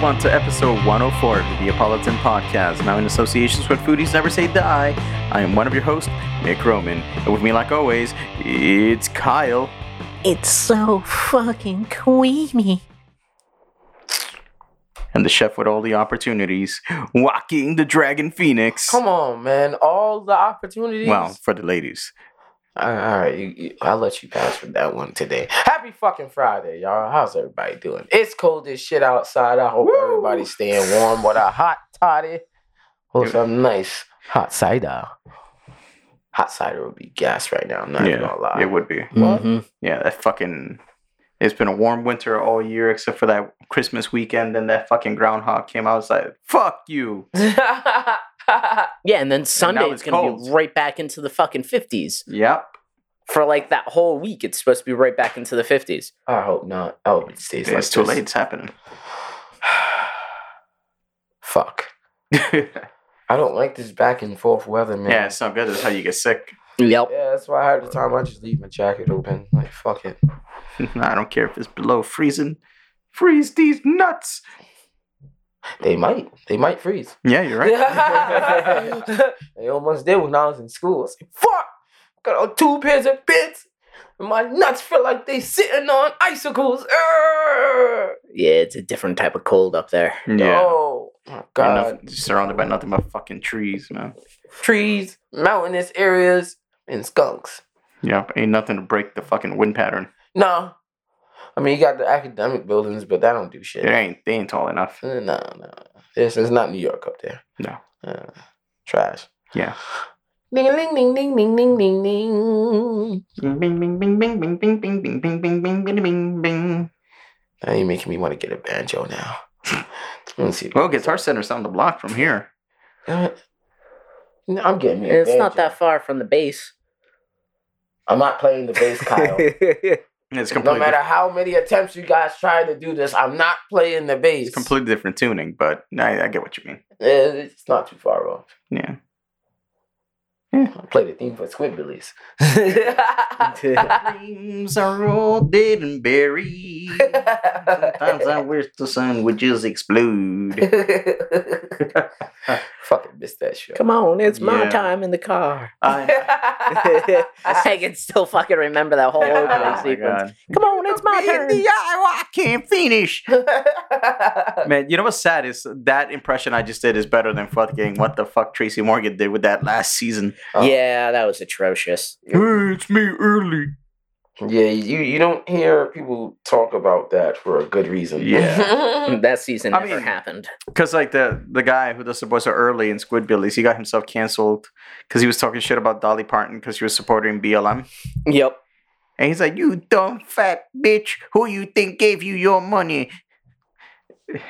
everyone, to episode 104 of the Neopolitan Podcast, now in association with Foodies Never Say Die. I am one of your hosts, Nick Roman, and with me, like always, it's Kyle. It's so fucking creamy. And the chef with all the opportunities, Joaquin the Dragon Phoenix. Come on, man. All the opportunities. Well, for the ladies. All right. You, you, I'll let you pass with that one today. Happy fucking Friday, y'all. How's everybody doing? It's cold as shit outside. I hope Woo! everybody's staying warm with a hot toddy or some nice hot cider. Hot cider would be gas right now. I'm not even gonna lie. it would be. Mhm. Yeah, that fucking. It's been a warm winter all year except for that Christmas weekend. Then that fucking groundhog came out. I was like, fuck you. Yeah, and then Sunday it's it's gonna be right back into the fucking fifties Yep. for like that whole week. It's supposed to be right back into the fifties. I hope not. I hope it stays It's like too this. late. It's happening. Fuck. I don't like this back and forth weather, man. yeah, it's not good. That's how you get sick. Yep. Yeah, that's why I had the time. I just leave my jacket open. Like fuck it. I don't care if it's below freezing. Freeze these nuts. They might. They might freeze. Yeah, you're right. they almost did when I was in school. I was like, fuck! Got on two pairs of pants. And my nuts feel like they sitting on icicles. Urgh! Yeah, it's a different type of cold up there. yeah. Oh my god. nothing- surrounded by nothing but fucking trees, man. Trees, mountainous areas, and skunks. Yep, ain't nothing to break the fucking wind pattern. No. I mean, you got the academic buildings, but that don't do shit. It ain't they ain't tall enough. Uh, No, no. This is not New York up there. No. Uh, trash. Yeah. Ding a ling ding ding ding ding ding ding. Bing bing bing bing bing bing bing bing bing bing bing bing bing bing bing. Now you're making me want to get a banjo now. Let's see. Well, Guitar Center's down the block from here. Uh, no, I'm getting me. A It's not that far from the base. I'm not playing the bass, Kyle. It's no completely, matter how many attempts you guys try to do this, I'm not playing the bass. it's completely different tuning, but I, I get what you mean. It's not too far off. Yeah. Yeah. I play the theme for Squidbillies. Dreams are all dead and buried. Sometimes I wish the sun would just explode. Fucking missed that show. Come on, it's my time in the car. I, I can still fucking remember that whole opening oh sequence. Come on, it's my In turn. the eye, I can't finish. Man, you know what's sad is that impression I just did is better than fucking what the fuck Tracy Morgan did with that last season. Oh. Yeah, that was atrocious. Hey, it's me early. Yeah, you you don't hear people talk about that for a good reason. Yeah. that season I never mean- happened. Because like the the guy who does the voice so early in Squidbillies, he got himself canceled because he was talking shit about Dolly Parton because she was supporting BLM. Yep. And he's like, "You dumb fat bitch! Who you think gave you your money?"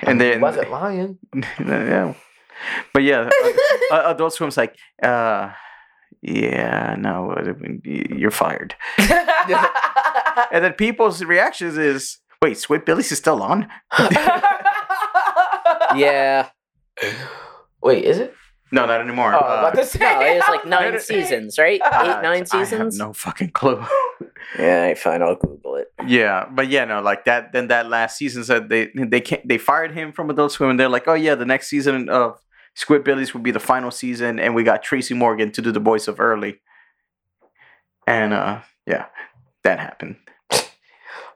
And then was it lying. yeah, but yeah, uh, uh, Adult Swim's like, uh, "Yeah, no, uh, you're fired." And then people's reactions is, "Wait, Squidbillies is still on?" Yeah. Wait, is it? No, not anymore. Oh, Uh, about to say, No, it was like nine seasons, right? I- Eight, nine I have seasons. no fucking clue. Yeah, fine. I'll Google it. Yeah, but yeah, no, like that. Then that last season said they they can't, they fired him from Adult Swim, and they're like, oh yeah, the next season of Squidbillies will be the final season, and we got Tracy Morgan to do the voice of Early. And uh, yeah, that happened.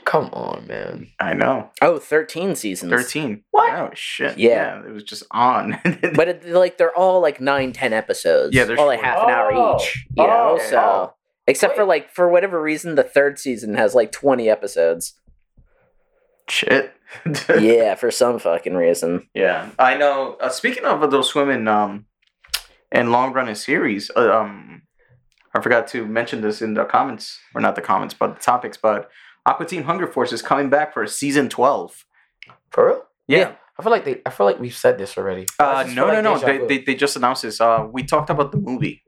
Come on, man. I know, Oh, 13 seasons. thirteen. What? Oh shit. Yeah. it was just on. But it, like they're all like nine, ten episodes. Yeah, they're all like half an hour Oh. each. You know, Oh. so except for like for whatever reason, the third season has like twenty episodes. Shit. yeah, for some fucking reason. Yeah, I know. Uh, speaking of those Swim and um, and long running series, uh, um, I forgot to mention this in the comments, or not the comments, but the topics. But Aqua Teen Hunger Force is coming back for season twelve. For real? Yeah. I feel like they. I feel like we've said this already. Uh, no, no, like no. They, they, they just announced this. Uh, we talked about the movie.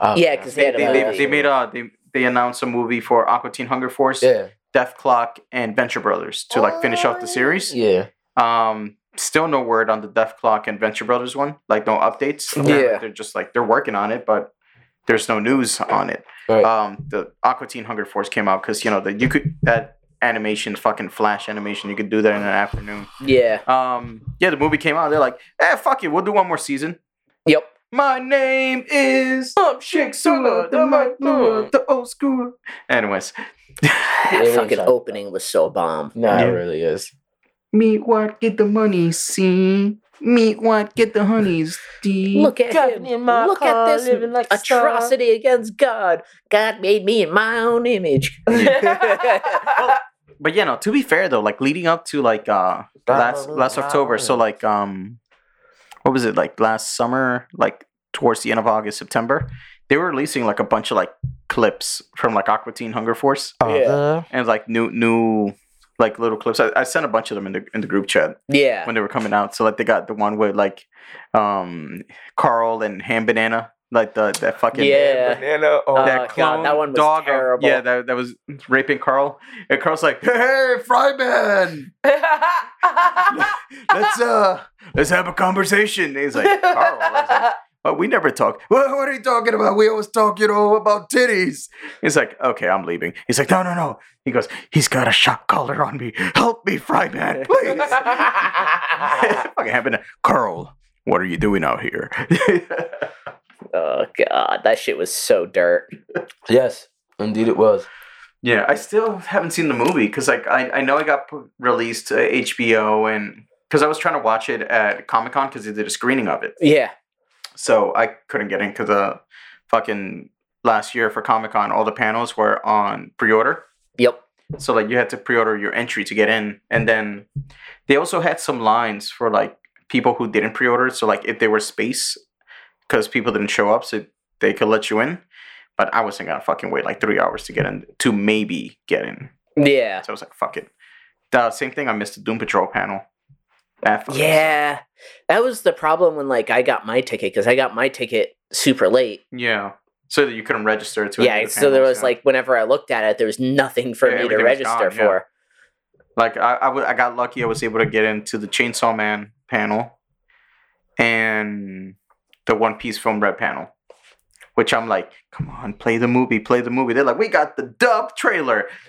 Oh, Yeah, 'cause they They, they, they, they made a they, they announced a movie for Aqua Teen Hunger Force, Yeah. Dethklok, and Venture Brothers to like finish off the series. Yeah. Um, still no word on the Dethklok and Venture Brothers one. Like no updates. Apparently Yeah. they're just like they're working on it, but there's no news on it. Right. Um, the Aqua Teen Hunger Force came out because you know that you could that animation, fucking flash animation. You could do that in an afternoon. Yeah. Um, yeah, the movie came out. They're like, eh, fuck it, we'll do one more season. Yep. My name is Um, Shake Sula, the mic blue. the old school. Anyways, That fucking opening was so bomb. Nah, Yeah. it really is. meet what, get the money, see. Meet what, get the honeys, see. Look at Driving him. in my Look car, at this living like atrocity against God. God made me in my own image. But you know, to be fair though, like leading up to like uh last last October, so like um, what was it like last summer? Like towards the end of August, September, they were releasing like a bunch of like clips from like Aqua Teen Hunger Force Yeah. and like new new like little clips. I, I sent a bunch of them in the in the group chat yeah. when they were coming out. So like they got the one with like um Carl and Ham Banana, like the that fucking Yeah. Banana. Oh, Uh, that God, that one was dog of- terrible. yeah, that, that was raping Carl. And Carl's like, "Hey, Fryman, let's uh, let's have a conversation." And he's like, "Carl," I "But we never talk. What, what are you talking about? We always talk, you know, about titties." He's like, "Okay, I'm leaving." He's like, "No, no, no." He goes, "He's got a shock collar on me. Help me, Fryman, please." Fucking happened. Carl, what are you doing out here? Oh God, that shit was so dirt. yes, indeed it was. Yeah, I still haven't seen the movie because like I, I know I got p- released to HBO and because I was trying to watch it at Comic Con because they did a screening of it, Yeah. So I couldn't get in because the uh, fucking last year for Comic Con all the panels were on pre-order, Yep. so like you had to pre-order your entry to get in, and then they also had some lines for like people who didn't pre-order, so like if there were space because people didn't show up, so they could let you in. But I wasn't gonna fucking wait like three hours to get in to maybe get in. Yeah. So I was like, fuck it. The same thing, I missed the Doom Patrol panel. That Yeah. That was the problem when like I got my ticket because I got my ticket super late. Yeah. So that you couldn't register to yeah. So there was yeah. like whenever I looked at it, there was nothing for Yeah, me to register gone, yeah. for. like I, I, w- I got lucky. I was able to get into the Chainsaw Man panel and the One Piece film red panel. Which I'm like, come on, play the movie, play the movie. They're like, we got the dub trailer.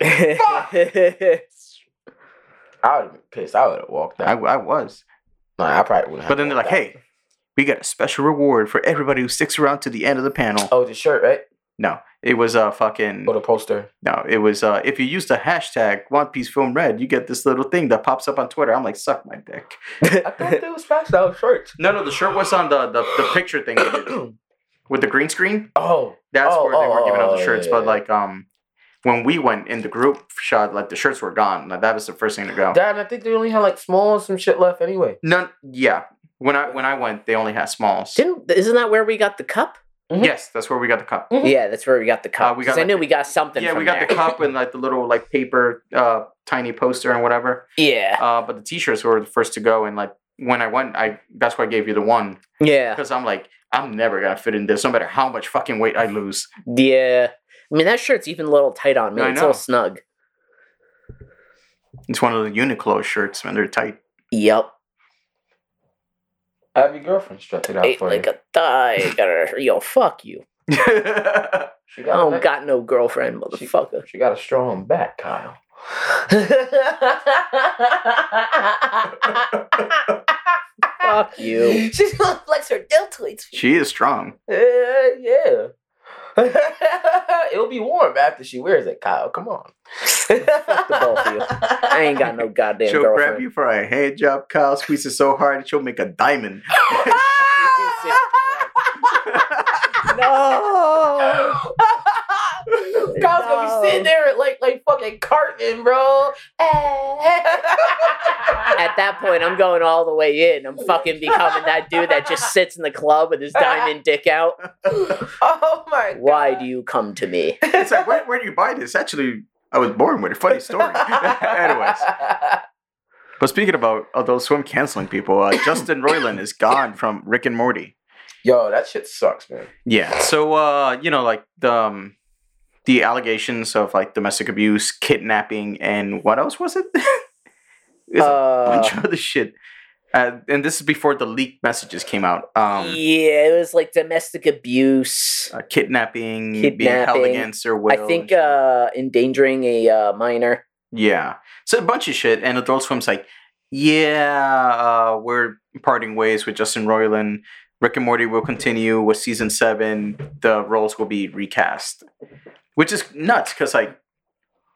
I would have been pissed. I would have walked I, out. I was. Nah, I probably wouldn't. have But then they're like, out. hey, we got a special reward for everybody who sticks around to the end of the panel. Oh, the shirt, right? No, it was a fucking Or the poster. No, it was uh, if you use the hashtag One Piece Film Red, you get this little thing that pops up on Twitter. I'm like, suck my dick. I thought it was fast out shirts. No, no, the shirt was on the the, the picture thing with the green screen. Oh, That's Oh, where they were oh, giving out the oh, shirts. yeah, but like um, when we went in the group shot, like the shirts were gone. Like that was the first thing to go. Dad, I think they only had like small and some shit left anyway. None. Yeah. When I when I went, they only had smalls. Didn't isn't that where we got the cup? Mhm. Yes, that's where we got the cup. Mhm. Yeah, that's where we got the cup. Uh, we 'cause got, I knew we got something. Yeah, from we got there. the cup and like the little like paper uh tiny poster and whatever. Yeah, Uh, but the t-shirts were the first to go, and like when I went, I that's why I gave you the one yeah, because I'm like I'm never gonna fit in this, no matter how much fucking weight I lose. yeah. I mean that shirt's even a little tight on me. I It's know. all snug. It's one of the Uniqlo shirts, man. They're tight. Yep. I Have your girlfriend stretch it out Ate for like you. a thigh. Gotta yo fuck you. She got I don't a, got no girlfriend, She- motherfucker. she got a strong back, Kyle. Fuck you. She's gonna flex her deltoids. she is strong. Uh, yeah. It'll be warm after she wears it, Kyle. Come on. the both of. I ain't got no goddamn she'll grab you for a hand job, Kyle. Squeeze it so hard that she'll make a diamond. no. Kyle's gonna be sitting there like like fucking carton, bro. At that point, I'm going all the way in. I'm fucking becoming that dude that just sits in the club with his diamond dick out. oh my god. Why do you come to me? it's like, where, where do you buy this? Actually, I was born with a funny story. Anyways, but speaking about Adult Swim canceling people, uh, Justin Roiland is gone from Rick and Morty. Yo, that shit sucks, man. Yeah. So uh, you know, like the um, the allegations of like domestic abuse, kidnapping, and what else was it? It's a Uh, bunch of other shit. Uh, and this is before the leaked messages came out. Um, yeah, it was like domestic abuse. uh, kidnapping, being held Kidnapping. against their will. I think uh, endangering a uh, minor. Yeah. So a bunch of shit, and Adult Swim's like, yeah, uh, we're parting ways with Justin Roiland. Rick and Morty will continue with season seven. The roles will be recast, which is nuts because, like,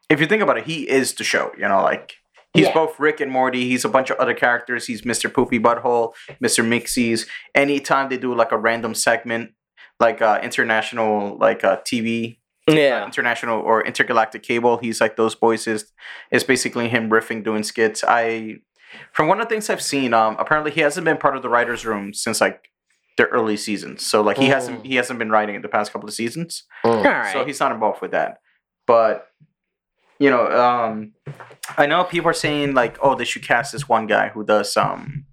if you think about it, he is the show. You know, like he's Yeah. both Rick and Morty. He's a bunch of other characters. He's Mr. Poopy Butthole, Mr. Meeseeks. Anytime they do like a random segment, like uh, international, like uh, TV Yeah. international or intergalactic cable he's like those voices it's basically him riffing doing skits i from one of the things i've seen um apparently he hasn't been part of the writers room since like the early seasons so like he hasn't Mm. he hasn't been writing in the past couple of seasons All right. so he's not involved with that but you know um i know people are saying like oh they should cast this one guy who does um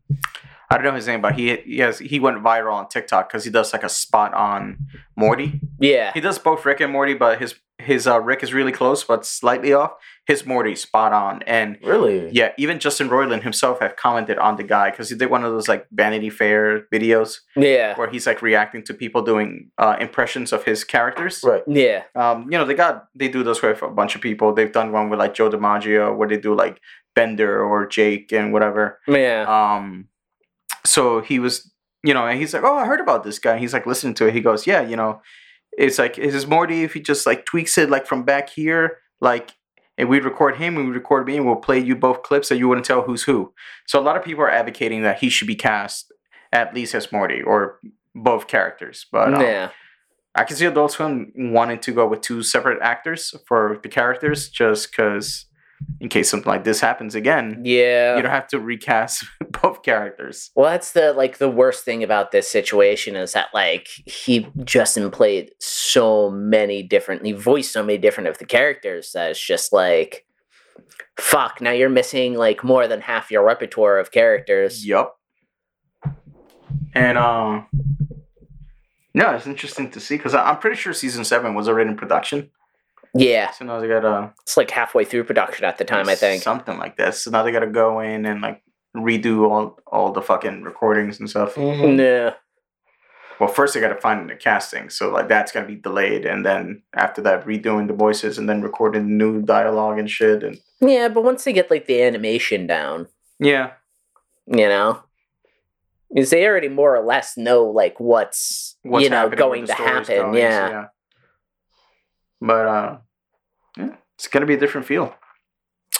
I don't know his name, but he he has he went viral on TikTok because he does like a spot on Morty, yeah. he does both Rick and Morty, but his his uh, Rick is really close, but slightly off. His Morty spot on, and Really? yeah, even Justin Roiland himself have commented on the guy because he did one of those like Vanity Fair videos Yeah. where he's like reacting to people doing uh, impressions of his characters. Right. Yeah. Um, you know, they got they do those with a bunch of people. They've done one with like John DiMaggio where they do like Bender or Jake and whatever. Yeah. Um, so he was, you know, and he's like, "Oh, I heard about this guy." He's like listening to it. He goes, "Yeah, you know, it's like is this Morty if he just like tweaks it like from back here, like." And we'd record him, and we'd record me, and we'll play you both clips, so you wouldn't tell who's who. So a lot of people are advocating that he should be cast at least as Morty or both characters. But um, yeah. I can see Adult Swim wanting to go with two separate actors for the characters, just because in case something like this happens again, Yeah. you don't have to recast both characters. Well, that's the like the worst thing about this situation is that like he Justin played so many different, he voiced so many different of the characters that it's just like, fuck. Now you're missing like more than half your repertoire of characters. Yep. And uh, no, it's interesting to see because I'm pretty sure season seven was already in production. Yeah, So now they gotta it's like halfway through production at the time. I think. something like this. So now they gotta go in and like redo all all the fucking recordings and stuff. Mhm. Yeah. Well, first they gotta find the casting, so like that's gonna be delayed, and then after that, redoing the voices and then recording new dialogue and shit. And Yeah, but once they get like the animation down, yeah, you know, because they already more or less know like what's, what's you know going to happen. going, so yeah. But uh, yeah, it's gonna be a different feel.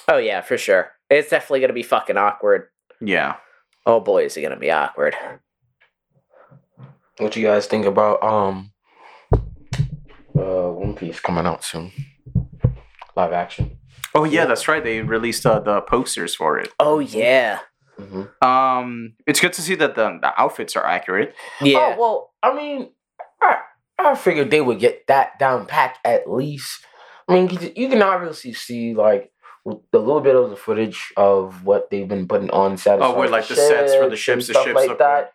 Oh yeah, for sure. It's definitely gonna be fucking awkward. Yeah. Oh boy, is it gonna be awkward. What you guys think about um uh One Piece coming out soon? Live action. Oh yeah, Yeah. that's right. They released uh, the posters for it. Oh yeah, Mm-hmm. Um, it's good to see that the, the outfits are accurate. yeah. Oh well, I mean, I I figured they would get that down pat at least. I mean, you, you can obviously see like the little bit of the footage of what they've been putting on set. Oh, with, like, the sets for the ships, the stuff ships like that.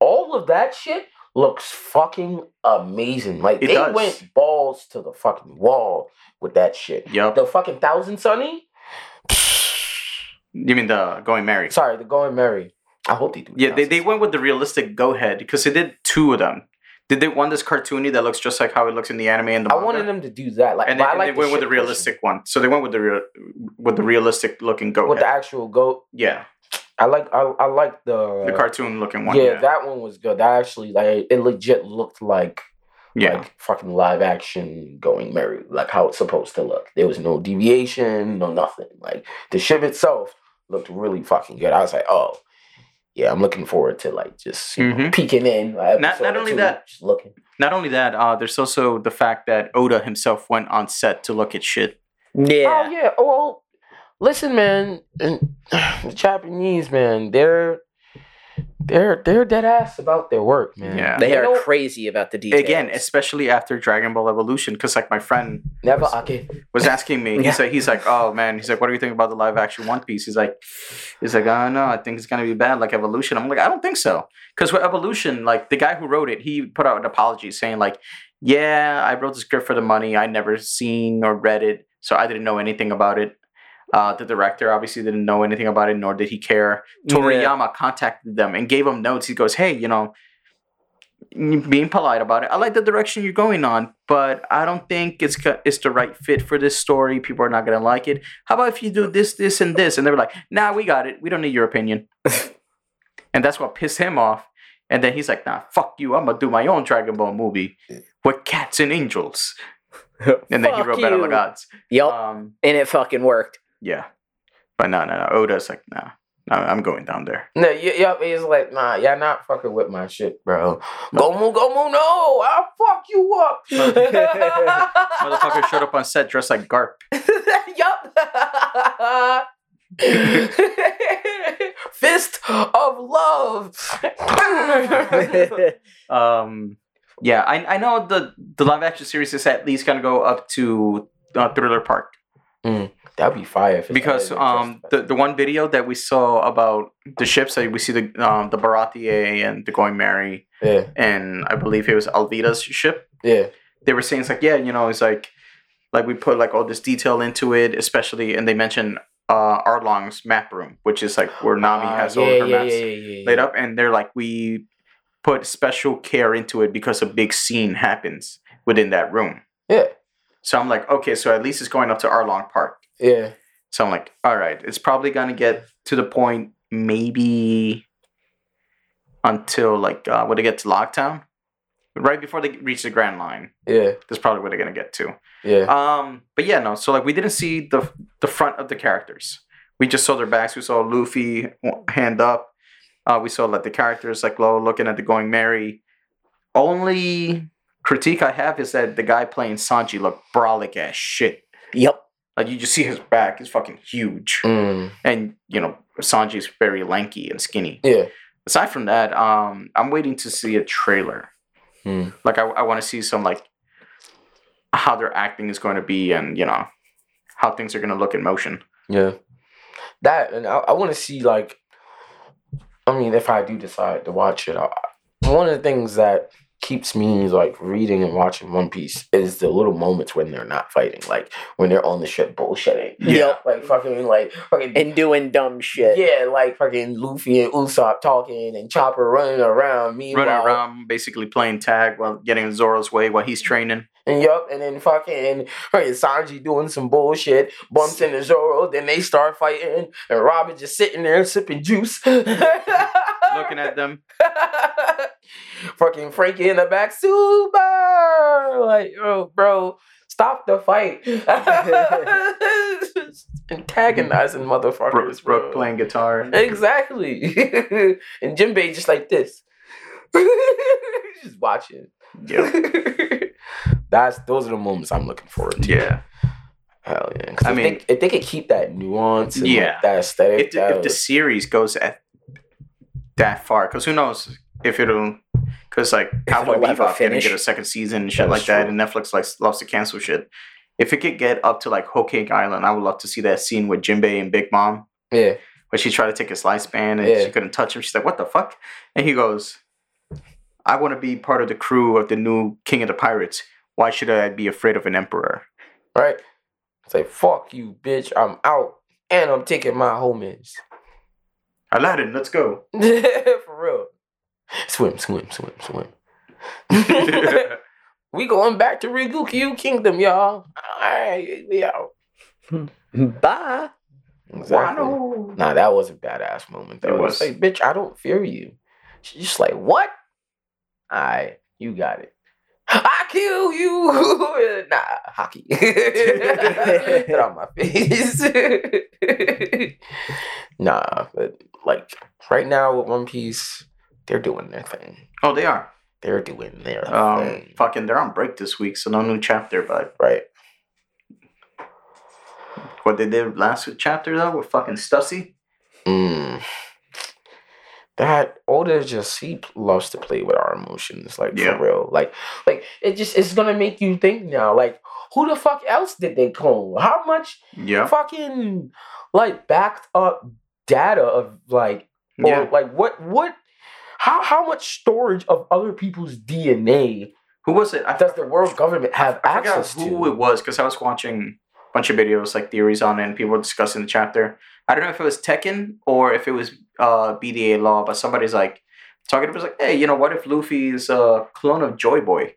All of that shit looks fucking amazing. Like It they does. went balls to the fucking wall with that shit. Yup. The fucking Thousand Sunny. You mean the Going Merry? Sorry, the Going Merry. I hope they do. Yeah, they, they went with the realistic Go Ahead because they did two of them. Did they want this cartoony that looks just like how it looks in the anime and the I manga? wanted them to do that. Like, and they, I and like they went with the version. realistic one. So they went with the real with the realistic looking goat. with the actual goat. yeah, I like I, I like the the cartoon looking one. yeah, Yeah, that one was good. That actually like it legit looked like yeah. like fucking live action going merry, like how it's supposed to look. There was no deviation, no nothing. Like the ship itself looked really fucking good. I was like, oh yeah, I'm looking forward to like just you know, peeking in. Not- not only two, that- just looking. Not only that, uh, there's also the fact that Oda himself went on set to look at shit. yeah. Oh yeah. Well, listen, man, and the Japanese man, they're they're they're dead ass about their work, man. Yeah. They You are crazy about the details. Again, especially after Dragon Ball Evolution, because like my friend never was- okay. was asking me. Yeah. He's like, he's like, oh man, he's like, what do you think about the live action One Piece? He's like, he's like, oh no, I think it's gonna be bad, like Evolution. I'm like, I don't think so, because with Evolution, like the guy who wrote it, he put out an apology saying like, yeah, I wrote the script for the money, I never seen or read it, so I didn't know anything about it. Uh, the director obviously didn't know anything about it, nor did he care. Toriyama contacted them and gave them notes. He goes, hey, you know. being polite about it. I like the direction you're going on, but I don't think it's it's the right fit for this story. People are not gonna like it. How about if you do this, this, and this? And they were like, "Nah, we got it. We don't need your opinion." and that's what pissed him off. And then he's like, "Nah, fuck you. I'm gonna do my own Dragon Ball movie with cats and angels." And then he wrote Battle of the. Gods. Yep. Um, and it fucking worked. Yeah, but no, no, no. Oda's like, "Nah, no, I'm going down there." No, y- yup, he's like, nah, y'all not fucking with my shit, bro. Gomu, Gomu, no, I'll fuck you up. Motherfucker showed up on set dressed like Garp. yup. Fist of love. Um, yeah, I, I know the the live action series is at least gonna go up to uh, Thriller Park That'd be fire. If because um the, the one video that we saw about the ships that we see the um the Baratie and the Going Merry yeah, and I believe it was Alvida's ship. yeah, They were saying it's like yeah you know it's like like we put like all this detail into it especially and they mentioned uh Arlong's map room which is like where Nami Ah, has yeah, all her yeah, maps yeah. laid up and they're like we put special care into it because a big scene happens within that room Yeah, so i'm like okay so at least it's going up to arlong park yeah, so i'm like all right it's probably going to get to the point maybe until like uh, when they get to Loguetown right before they reach the grand line yeah, that's probably where they're going to get to yeah. um, but yeah, no. So like, we didn't see the the front of the characters. We just saw their backs. We saw Luffy hand up. Uh, we saw like the characters like low looking at the going Merry. Only critique I have is that the guy playing Sanji looked brolic as shit. Yep. Like you just see his back is fucking huge, Mm, and you know Sanji's very lanky and skinny. yeah. Aside from that, um, I'm waiting to see a trailer. Hmm. Like I, I want to see some like how their acting is going to be, and you know how things are going to look in motion. Yeah. That and I, I want to see like I mean if I do decide to watch it, I, one of the things that keeps me like reading and watching One Piece is the little moments when they're not fighting, like when they're on the ship bullshitting. Yeah. Like fucking like fucking And doing dumb shit. yeah, like fucking Luffy and Usopp talking and Chopper running around. Meanwhile, Running around, basically playing tag while getting in Zoro's way while he's training. And yup, and then fucking fucking Sanji doing some bullshit, bumps into Zoro, then they start fighting, and Robin just sitting there sipping juice. Looking at them, fucking Franky in the back, super like, oh, bro, stop the fight. Antagonizing motherfuckers, Brook, bro. Brook playing guitar. Exactly. and Jinbei just like this. just watching. Yeah, That's those are the moments I'm looking forward to. yeah. Hell yeah. I if mean- they, if they could keep that nuance and Yeah. like, that aesthetic, If that if the series goes at that far, because who knows if it'll. Because like Cowboy Bebop didn't get a second season and shit like is that, and Netflix like loves to cancel shit. If it could get up to like Whole Cake Island, I would love to see that scene with Jinbei and Big Mom. yeah, where she tried to take his lifespan and Yeah. she couldn't touch him. She's like, "What the fuck?" And he goes, "I want to be part of the crew of the new King of the Pirates. Why should I be afraid of an emperor?" right. Say fuck you, bitch. I'm out, and I'm taking my homies. Aladdin, let's go. For real. Swim, swim, swim, swim. we going back to Ryugu Kingdom, y'all. Alright, we out. Bye. Exactly. Wano. Nah, that was a badass moment. Though. It It was. was like, bitch, I don't fear you. She's just like, what? Alright, you got it. I kill you. nah, hockey. Get on my face. nah, but like right now with One Piece, they're doing their thing. Oh, they are. They're doing their Um, thing. fucking, they're on break this week, so no new chapter. But Right. what they did last chapter though with fucking Stussy. Mm. That Oda just he loves to play with our emotions, like Yeah. for real. Like, like it just it's gonna make you think now. Like, who the fuck else did they clone? How much Yeah, fucking like backed up data of like or yeah. like what what how how much storage of other people's DNA Who was it? I does the world government have I access who to? Who it was because I was watching a bunch of videos, like theories on it, and people were discussing the chapter. I don't know if it was Tekken or if it was uh, BDA Law, but somebody's like, talking us like, hey, you know, what if Luffy's a clone of Joy Boy?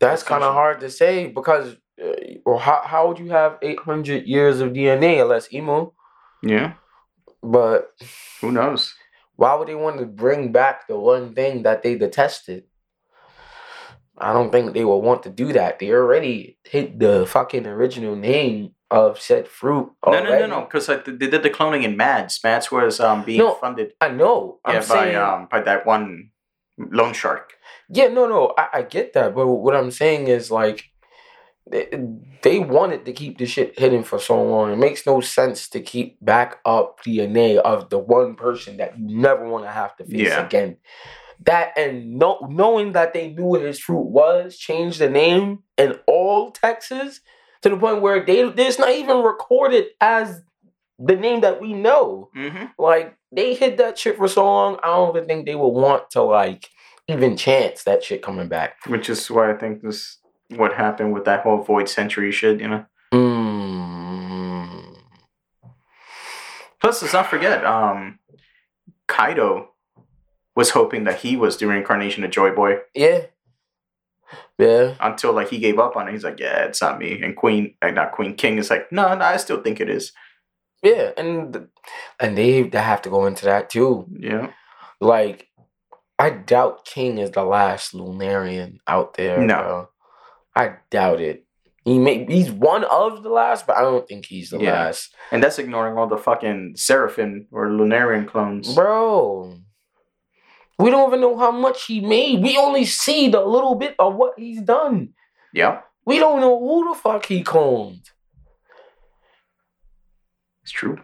That's kind of hard to say because, uh, well, how how would you have eight hundred years of DNA unless emo? Yeah, But who knows? Why would they want to bring back the one thing that they detested? I don't think they will want to do that. They already hit the fucking original name of said fruit. No, no, no, no, because like they did the cloning in Mads. Mads was um being No, funded I know. I'm yeah, by saying, um by that one loan shark. yeah, no, no, I, I get that, but what I'm saying is like they, they wanted to keep the shit hidden for so long. It makes no sense to keep back up the DNA of the one person that you never want to have to face Yeah. again. That and no, knowing that they knew what his fruit was, changed the name in all Texas to the point where they it's not even recorded as the name that we know. Mm-hmm. Like they hid that shit for so long, I don't even think they would want to like even chance that shit coming back. Which is why I think this what happened with that whole Void Century shit. You know. Mm. Plus, let's not forget, um, Kaido was hoping that he was the reincarnation of Joy Boy Yeah. Yeah. until like he gave up on it. He's like, yeah, it's not me. And Queen, like not Queen King, is like, no, no, I still think it is. Yeah. And and they, they have to go into that too. Yeah. Like, I doubt King is the last Lunarian out there. No. bro. I doubt it. He may he's one of the last, but I don't think he's the Yeah. last. And that's ignoring all the fucking Seraphim or Lunarian clones. Bro. We don't even know how much he made. We only see the little bit of what he's done. Yeah. We don't know who the fuck he cloned. it's true.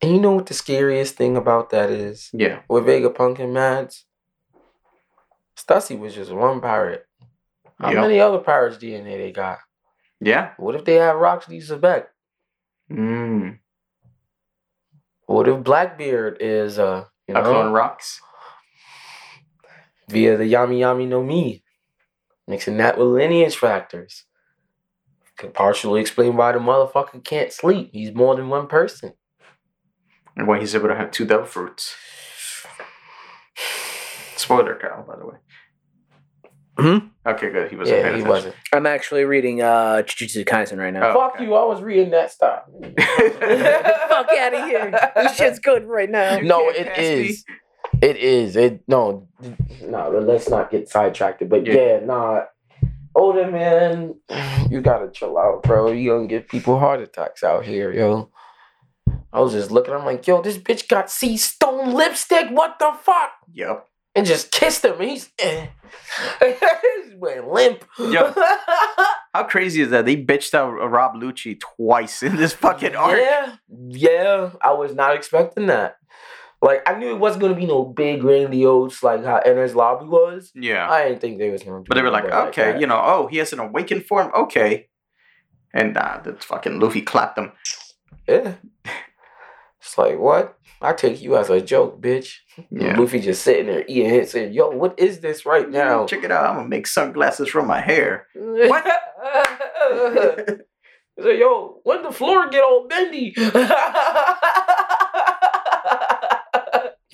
And you know what the scariest thing about that is? Yeah. With Vegapunk and Mads? Stussy was just one pirate. How Yep. many other pirates DNA they got? Yeah. What if they have Rocks D. Xebec? Mm. What if Blackbeard is uh you A clone rocks. via the Yami Yami no Mi? Mixing that with lineage factors. Could partially explain why the motherfucker can't sleep. He's more than one person. And why he's able to have two devil fruits. Spoiler, Kyle, by the way. Hmm? Okay, good. He wasn't yeah, paying he attention. wasn't. I'm actually reading uh Jujutsu Kaisen right now. Oh, Fuck okay. you, I was reading that stuff. Fuck out of here. This shit's good right now. no, can't it pass me. is. It is. It no, no. Let's not get sidetracked. But Yeah. yeah, nah. Older man, you gotta chill out, bro. You gonna give people heart attacks out here, yo. I was just looking. I'm like, yo, this bitch got sea stone lipstick. What the fuck? Yep. And just kissed him. He's, eh. he went limp. Yo. How crazy is that? They bitched out Rob Lucci twice in this fucking arc. Yeah, yeah. I was not expecting that. Like I knew it wasn't gonna be no big grandiose like how Enies Lobby was. Yeah. I didn't think they was gonna. do But they were like, okay, that. you know, oh, he has an awakened form, okay. And uh, the fucking Luffy clapped him. yeah. It's like what? I take you as a joke, bitch. Yeah. Luffy just sitting there eating it, saying, "Yo, what is this right now?" Check it out. I'm gonna make sunglasses from my hair. What? He's like, "Yo, when the floor get all bendy?"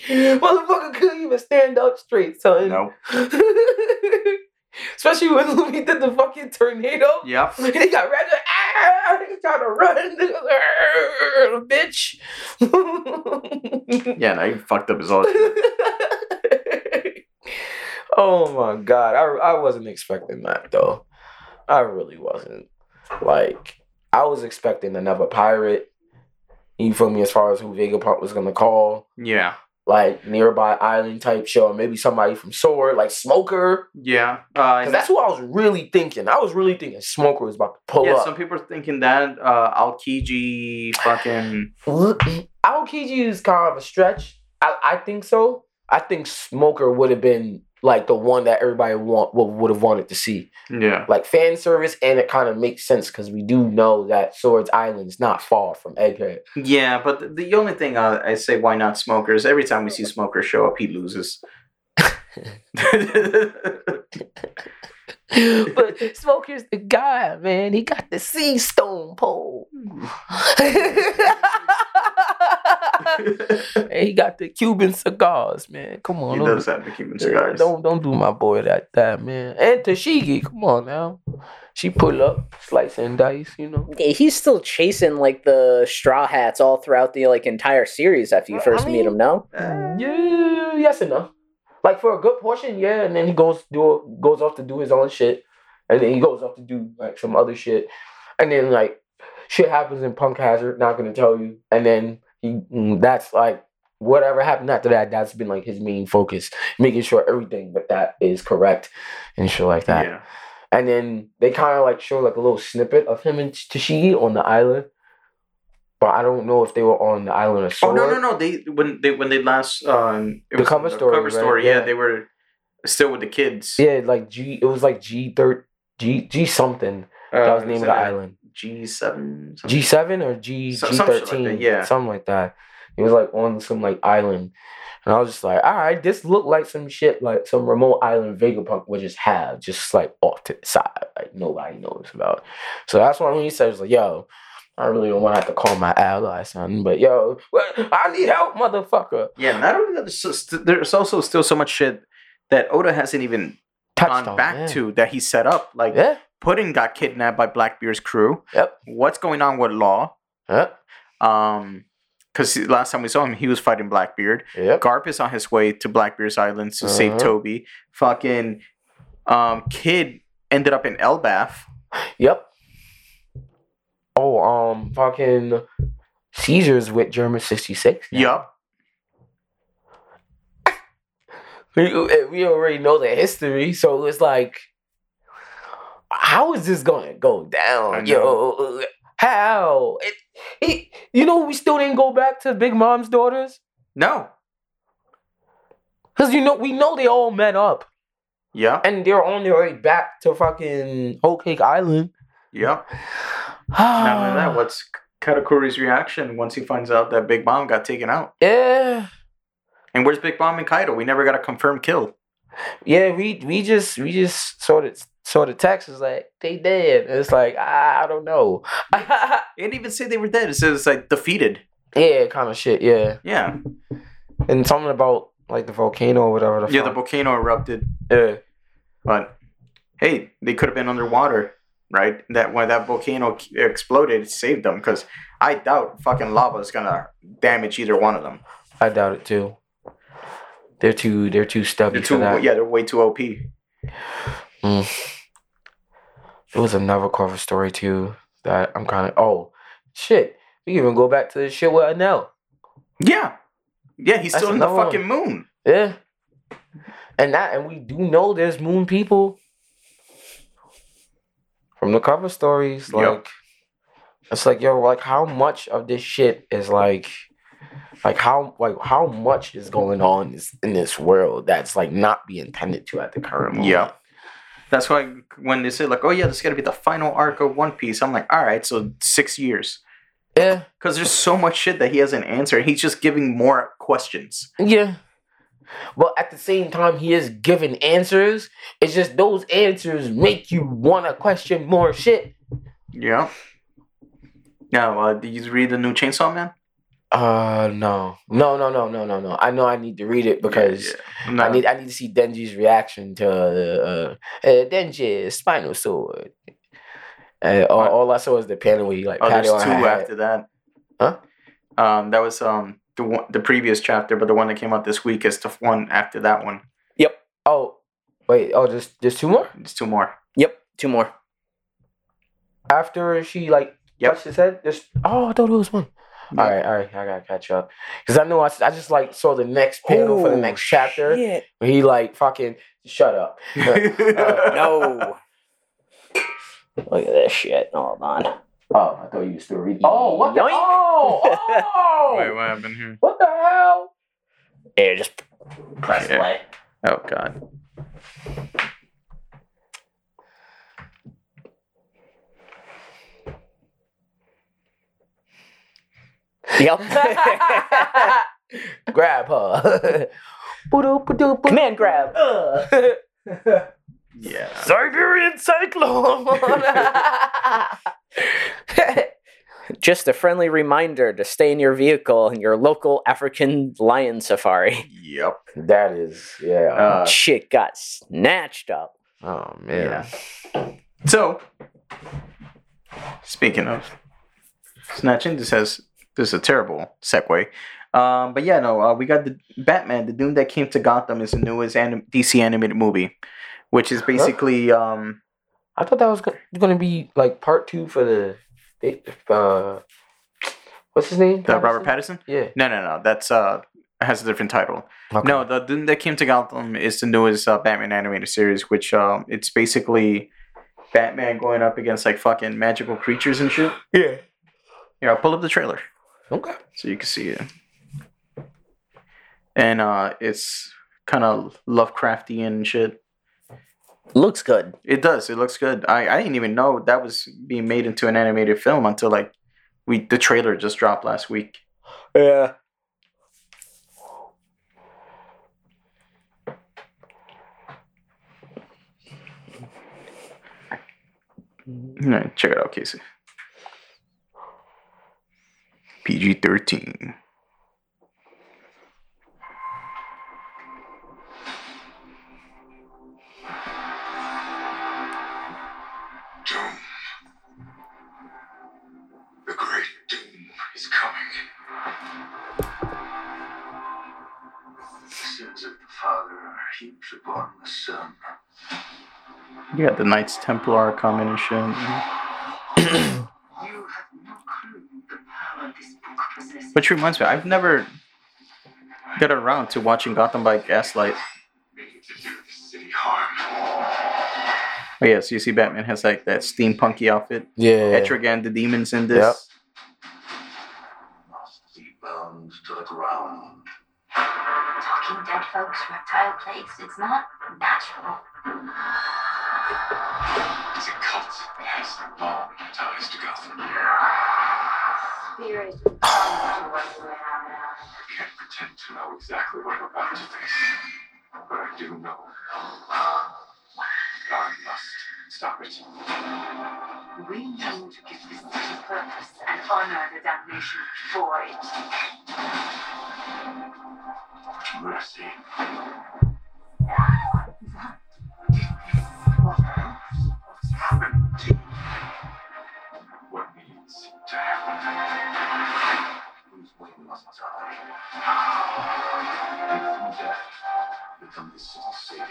Motherfucker couldn't even stand up straight, son. No. Especially when Luffy did the fucking tornado. Yep. And he got red. Ah, he trying to run. "Arr, Bitch. Yeah, no, he fucked up his whole oh my god. I, I wasn't expecting that though. I really wasn't. Like, I was expecting another pirate. You feel me? As far as who Vegapunk was gonna call. Yeah. Like nearby island type show, or maybe somebody from Sword, like Smoker. Yeah. Uh, Because that's what I was really thinking. I was really thinking Smoker was about to pull yeah, up. some people are thinking that uh, Aokiji fucking. Aokiji is kind of a stretch. I, I think so. I think Smoker would have been like the one that everybody want would, would have wanted to see. Yeah. Like fan service, and it kind of makes sense because we do know that Swords Island is not far from Egghead. Yeah, but the, the only thing uh, I say why not smokers, every time we see smokers show up, he loses. but Smoker's the guy, man. He got the sea stone pole. hey, he got the Cuban cigars, man. Come on, he don't does do- have the Cuban yeah, cigars. Don't don't do my boy like that, man. And Tashigi, come on now. She pull up, slice and dice, you know. Yeah, he's still chasing like the straw hats all throughout the like entire series after you Well, first I meet him. No, Uh, Yeah, yes and no. Like for a good portion, yeah, and then he goes do goes off to do his own shit, and then he goes off to do like some other shit, and then like shit happens in Punk Hazard. Not gonna tell you, and then he mm, that's like whatever happened after that. That's been like his main focus, making sure everything but that is correct and shit like that. yeah. And then they kind of like show like a little snippet of him and Tashigi on the island. But I don't know if they were on the island of Oh no no no! They when they when they last um it The cover story, cover right? story yeah. Yeah. they were still with the kids. Yeah, like G. It was like G third G G something. Uh, that was the name of the island. G seven. G seven or G G shit like thirteen. yeah. something like that. It was like on some like island, and I was just like, all right, this looked like some shit like some remote island Vegapunk would just have, just like off to the side, like nobody knows about. So that's why when he says like, yo. I really don't want to have to call my ally, son. But yo, I need help, motherfucker. Yeah, not only that, there's, just- there's also still so much shit that Oda hasn't even Touched gone on back yeah. to that he set up. Like Yeah. Pudding got kidnapped by Blackbeard's crew. Yep. What's going on with Law? Yep. Um, because last time we saw him, he was fighting Blackbeard. Yep. Garp is on his way to Blackbeard's island to save Uh-huh. Koby. Fucking um, Kid ended up in Elbaph. Yep. Oh, um, fucking Caesars with Germa sixty six. Yep. We, we already know the history, so it's like, how is this going to go down, yo? How? It, it, you know, we still didn't go back to Big Mom's daughters No. because you know we know they all met up Yeah. and they're on their way back to fucking Whole Cake Island. Yeah. Not only that, what's Katakuri's reaction once he finds out that Big Mom got taken out? yeah. And where's Big Mom and Kaido? We never got a confirmed kill. Yeah, we we just we just saw the saw the text is like they dead. And it's like I, I don't know. Didn't even say they were dead. It says it's like defeated. yeah, kind of shit. Yeah, Yeah. and something about like the volcano or whatever. The Yeah, the volcano erupted. yeah. But hey, they could have been underwater, right? That when that volcano exploded, it saved them. Because I doubt fucking lava is gonna damage either one of them. I doubt it too. They're too they're too stubby They're too, for that. yeah, they're way too OP. Mm. It was another cover story too that I'm kind of oh shit. We can even go back to the shit with Enel. Yeah, yeah, he's That's still in the another one. fucking moon. Yeah. And that and we do know there's moon people from the cover stories. Like Yep. it's like yo, like how much of this shit is like like how like how much is going on in this world that's like not being tended to at the current moment. Yeah. That's why when they say like, "Oh yeah, this is gonna be the final arc of One Piece," I'm like, "All right, so six years." Yeah. Because there's so much shit that he hasn't answered. He's just giving more questions. Yeah. Well, at the same time, he is giving answers. It's just those answers make you want to question more shit. Yeah. Now, uh, did you read the new Chainsaw Man? Uh, no, no, no, no, no, no, no. I know I need to read it because Yeah, yeah. No, I need I need to see Denji's reaction to uh, uh, Denji spinal sword. Uh, all, all I saw was the panel where he like oh, there's on two after that. Huh? Um, that was um the one, the previous chapter, but the one that came out this week is the one after that one. Yep. Oh, wait. Oh, just just two more There's two more. Yep, two more. after she like Yep. touched his head. Just oh, I thought it was one. All right, all right, I gotta catch up because I know I, I just like saw the next panel for the next chapter Shit. he like fucking shut up. No. Look at this shit. Hold on. Oh, I thought you were still reading. Oh, what the? Yoink. Oh, oh. Wait, what happened here? What the hell? Here, just press Yeah. play. Oh God. Yep. Grab her. Command grab. Yeah. Siberian cyclone. Just a friendly reminder to stay in your vehicle in your local African lion safari. Yep. That is, yeah. Uh, Shit got snatched up. oh man. So, speaking of snatching, this has this is a terrible segue. Um, but yeah, no, uh, we got the Batman, the Doom that came to Gotham is the newest anim- DC animated movie, which is basically um, I thought that was going to be like part two for the, uh, what's his name? Robert Pattinson. Yeah. No, no, no, that's uh has a different title. Okay. No, the Doom that came to Gotham is the newest uh, Batman animated series, which um, it's basically Batman going up against like fucking magical creatures and shit. Yeah. Yeah, I'll pull up the trailer. Okay. so you can see it. And uh it's kind of Lovecraftian and shit. Looks good. It does. It looks good. I I didn't even know that was being made into an animated film until like we the trailer just dropped last week. Yeah. All right, check it out, Casey. PG thirteen. Doom. The great doom is coming. The sins of the Father are heaped upon the Son. You got the Knights Templar coming and shit. You have no clue the power this book possesses. Which reminds me, I've never got around to watching Gotham by Gaslight. Meaning to do the city harm. Oh yeah, so you see Batman has like that steampunky outfit. Yeah. Etrigan, the demons in this. Yep. Must be bound to the ground. Talking dead folks, reptile plagues, it's not natural. It's a cult that has long ties to Gotham. Spirit comes to us now. I can't pretend to know exactly what I'm about to face, but I do know. I must stop it. We need to give this city purpose and honor the damnation for it. Mercy. And from death, become this city's savior.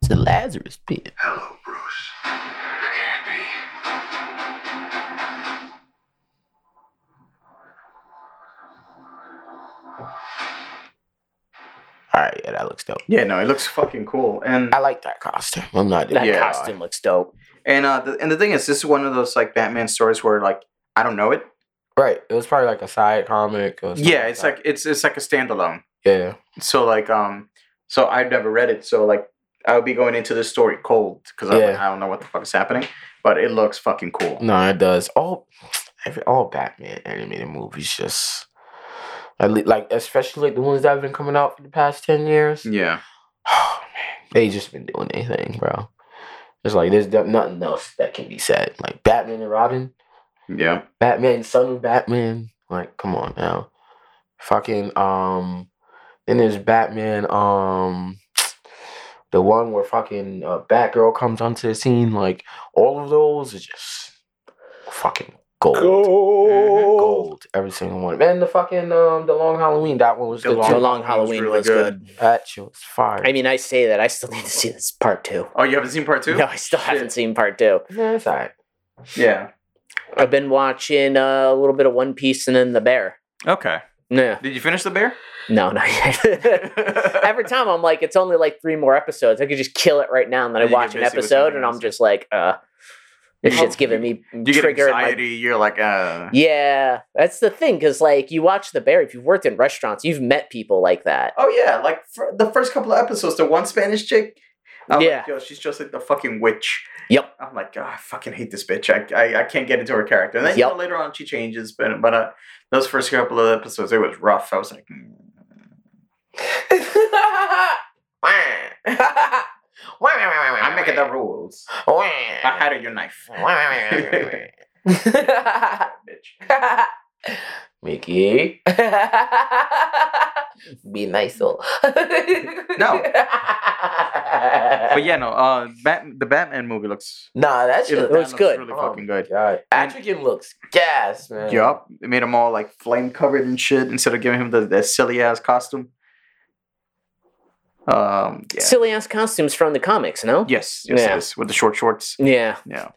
It's a Lazarus pit. Hello, Bruce. It can't be. All right, yeah, that looks dope. Yeah, no, it looks fucking cool. And I like that costume. I'm not. That Yeah. costume looks dope. and uh, the, and the thing is, this is one of those like Batman stories where like I don't know it. Right. It was probably like a side comic. Or Yeah, it's that. like it's it's like a standalone. yeah. So like um, so I've never read it. So like I would be going into this story cold because I, Yeah. I don't know what the fuck is happening, but it looks fucking cool. No, it does. All every all Batman animated movies just at least, like especially like the ones that have been coming out for the past ten years. Yeah, Oh man, they just been doing anything, bro. It's like there's nothing else that can be said. Like Batman and Robin, yeah. Batman, Son of Batman. Like, come on now. Fucking um then there's Batman, um the one where fucking uh, Batgirl comes onto the scene, like all of those are just fucking gold. Gold. Every single one. And the fucking um the long Halloween, that one was The good. Long The too. long Halloween's Halloween really was good. good. That shit was fire. I mean, I say that I still need to see this part two. Oh, you haven't seen part two? No, I still haven't seen part two. yeah, it's alright. Yeah. I've been watching uh, a little bit of One Piece and then The Bear. Okay. Yeah, Did you finish the bear? no, not yet. Every time I'm like, it's only like three more episodes. I could just kill it right now, and then I watch an episode, and I'm just like, uh, this You- shit's giving me You trigger. in my- anxiety. You're like, uh. Yeah, that's the thing, because like you watch The Bear, if you've worked in restaurants, you've met people like that. Oh yeah, like for the first couple of episodes, the one Spanish chick. I'm Yeah. like, yo, she's just like the fucking witch. Yep. I'm like, God, I fucking hate this bitch. I, I, I can't get into her character. And then you know, later on she changes, but but uh, those first couple of episodes, it was rough. I was like, mm. I'm making the rules. I had your knife. Bitch. Mickey. Be nice, oh. No. But yeah, no. Uh, Bat- the Batman movie looks. Nah, that shit It, looks that good. Really Oh fucking good. God. Looks gas, man. Yup. They made him all like flame covered and shit instead of giving him the, the silly ass costume. Um. Yeah. Silly ass costumes from the comics, no? Yes. Yes. Yeah. Yes. With the short shorts. Yeah. Yeah.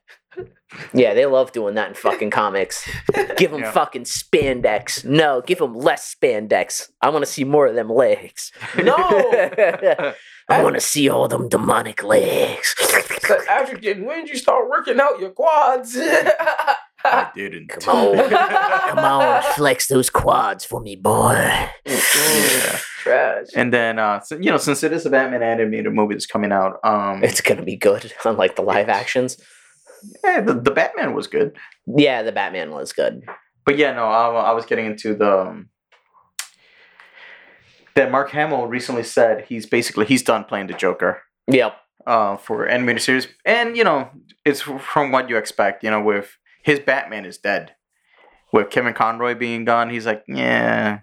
Yeah, they love doing that in fucking comics. Give them Yeah. fucking spandex. No, give them less spandex. I want to see more of them legs. No. I want to see all them demonic legs. But Etrigan, when did you start working out your quads? I didn't. Come on. Come on, flex those quads for me, boy. Trash. And then, uh, so, you know, since it is a Batman animated movie that's coming out, um, It's gonna be good, unlike the live actions. Yeah, the, the Batman was good. Yeah, the Batman was good. But yeah, no, I, I was getting into the um, that Mark Hamill recently said he's basically he's done playing the Joker Yep. uh, for animated series, and you know it's from what you expect. You know, with his Batman is dead, with Kevin Conroy being gone, he's like, yeah,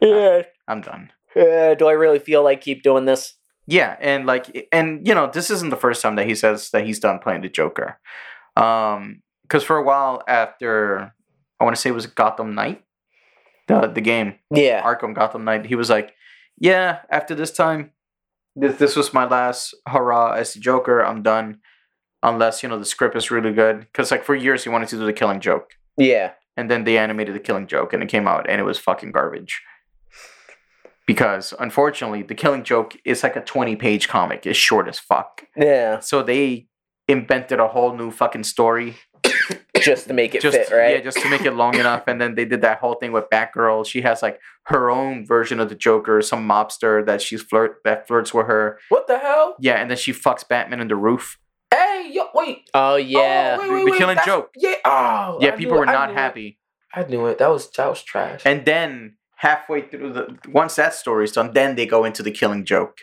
Yeah. I'm done. Uh, do I really feel like keep doing this? Yeah, and like, and you know, this isn't the first time that he says that he's done playing the Joker, um, because for a while after I want to say it was Gotham Knight, the the game. Yeah. Arkham Gotham Knight, he was like, "Yeah, after this time, this this was my last hurrah as the Joker. I'm done, unless you know the script is really good." Because like for years he wanted to do the Killing Joke, Yeah. and then they animated the Killing Joke, and it came out, and it was fucking garbage. Because unfortunately, the Killing Joke is like a 20 page comic. It's short as fuck. Yeah. So they invented a whole new fucking story Just to make it just fit, right? yeah, just to make it long enough. And then they did that whole thing with Batgirl. She has like her own version of the Joker, some mobster that she's flirt that flirts with her. What the hell? Yeah, and then she fucks Batman in the roof. Hey, yo, wait. oh yeah. Oh, wait, The- wait, the wait. Killing Joke. Yeah. Oh. Yeah, I people knew were it, I not knew it. happy. I knew it. That was that was trash. And then halfway through the once that story's done, then they go into the Killing Joke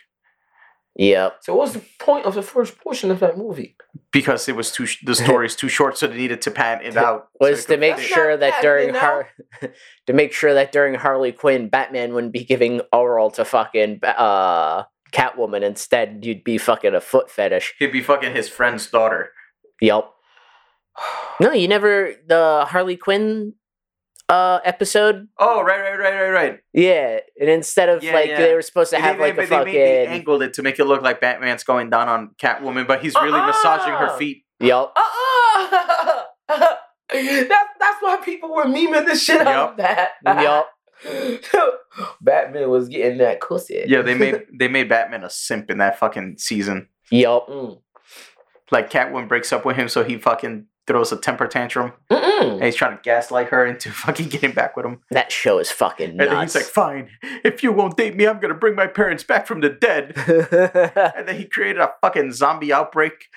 Yep. so, what was the point of the first portion of that movie? because it was too sh- the story's too short, so they needed to pad it out. Was it to make sure not that bad, during you know? Har- to make sure that during Harley Quinn, Batman wouldn't be giving oral to fucking uh Catwoman. Instead, you'd be fucking a foot fetish. he'd be fucking his friend's daughter. Yep. No, you never the Harley Quinn uh episode. Oh right, right, right, right, right. Yeah, and instead of Yeah, like yeah. they were supposed to have they- like they- a they made- they fucking angled it to make it look like Batman's going down on Catwoman, but he's really massaging her Uh-uh. feet. yep. Uh-uh. that, that's why people were memeing the shit out of that. Yup. Batman was getting that pussy. Yeah, they made they made Batman a simp in that fucking season. Yep. Mm. Like Catwoman breaks up with him, so he fucking throws a temper tantrum, Mm-mm. and he's trying to gaslight her into fucking getting back with him. That show is fucking And then nuts. he's like, "Fine, if you won't date me, I'm gonna bring my parents back from the dead." And then he created a fucking zombie outbreak.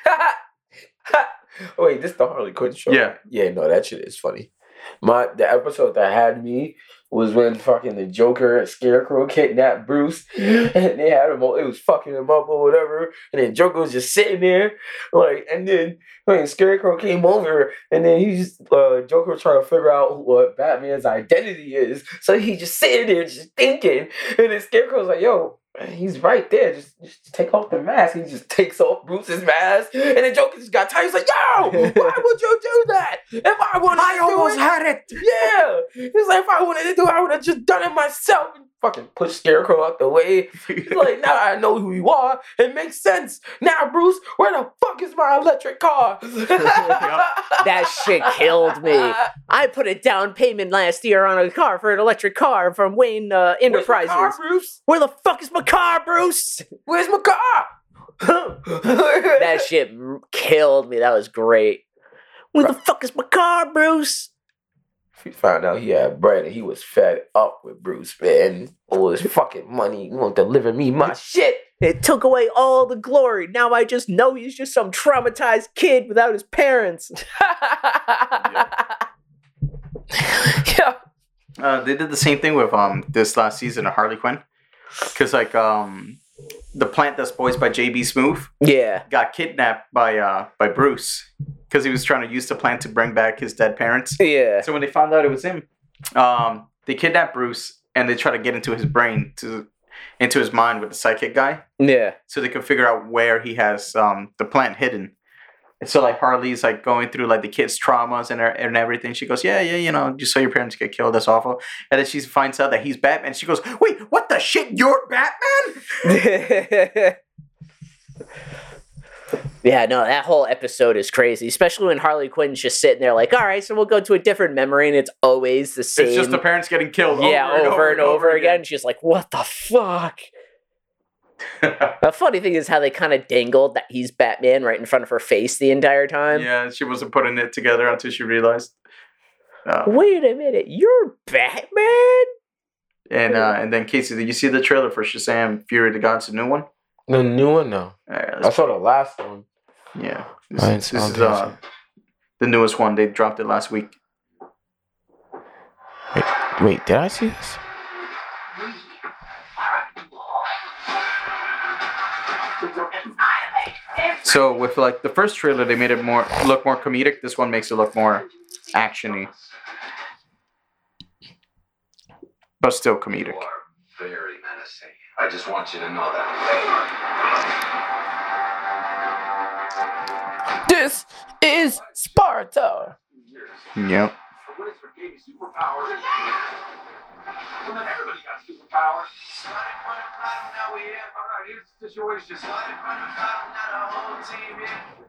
Wait, this is the Harley Quinn show? Yeah. Yeah, no, that shit is funny. My the episode that had me was when fucking the Joker and Scarecrow kidnapped Bruce and they had him all, it was fucking him up or whatever. And then Joker was just sitting there, like, and then when Scarecrow came over and then he's uh Joker was trying to figure out what Batman's identity is. So he just sitting there just thinking. And then Scarecrow's like, yo, He's right there. Just, just take off the mask. He just takes off Bruce's mask, and then Joker just got tired. He's like, "Yo, why would you do that? If I wanted to do it, I almost had it. yeah." He's like, "If I wanted to do it, I would have just done it myself." And fucking push Scarecrow out the way. He's like, "Now I know who you are. It makes sense. Now, Bruce, where the fuck is my electric car?" That shit killed me. I put a down payment last year on a car for an electric car from Wayne uh, Enterprises. car, Bruce? Where the fuck is my car, Bruce? Where's my car? That shit killed me. That was great. Where the fuck is my car, Bruce? He found out he had bread and he was fed up with Bruce, man. All his fucking money. You won't deliver me my shit. It took away all the glory. Now I just know he's just some traumatized kid without his parents. yeah. Uh, they did the same thing with um this last season of Harley Quinn, because like um the plant that's voiced by JB Smoove Yeah. got kidnapped by uh by Bruce because he was trying to use the plant to bring back his dead parents. Yeah. So when they found out it was him, um, they kidnapped Bruce and they try to get into his brain to into his mind with the psychic guy, Yeah. so they can figure out where he has um the plant hidden. And so like Harley's like going through like the kid's traumas and her, and everything. She goes, yeah, yeah, you know, you saw your parents get killed. That's awful. And then she finds out that he's Batman. She goes, wait, what the shit? You're Batman? yeah, no, that whole episode is crazy, especially when Harley Quinn's just sitting there like, all right, so we'll go to a different memory, and it's always the same. It's just the parents getting killed. yeah, over, and over, again. She's like, what the fuck? The funny thing is how they kind of dangled that he's Batman right in front of her face the entire time. yeah, she wasn't putting it together until she realized. Uh, Wait a minute, you're Batman? and uh, and then Casey, did you see the trailer for Shazam: Fury of the Gods, the new one? The new one, no. All right, I saw the last one. yeah, this, I this didn't- I is don't think uh, the newest one. They dropped it last week. Wait, did I see this? So with like the first trailer, they made it more look more comedic. This one makes it look more actiony, but still comedic. Very menacing. I just want you to know that. This is Sparta. Yep. What is for gave you superpowers? Well, then everybody got superpowers. Now we have. All right, here's the situation.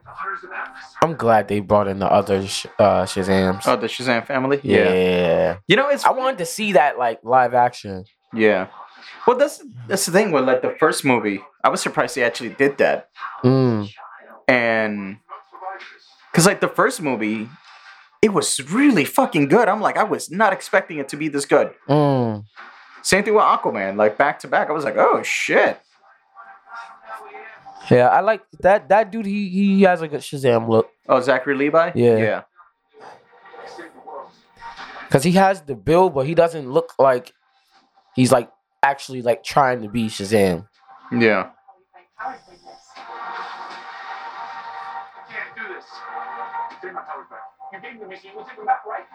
Hunters and Atlas. I'm glad they brought in the other sh- uh, Shazams. Oh, the Shazam family. yeah. You know, it's I wanted to see that like live action. yeah. Well, that's that's the thing with like the first movie. I was surprised they actually did that, Mm. and because like the first movie, it was really fucking good. I'm like, I was not expecting it to be this good. Mm. Same thing with Aquaman, like back to back. I was like, oh shit. Yeah, I like that. That dude, he he has like a Shazam look Oh, Zachary Levi. Yeah. Yeah. because he has the build, but he doesn't look like he's like actually like trying to be Shazam. Yeah. Powers like this. Can't do this. Take my powers back. You gave me the machine. We'll take right?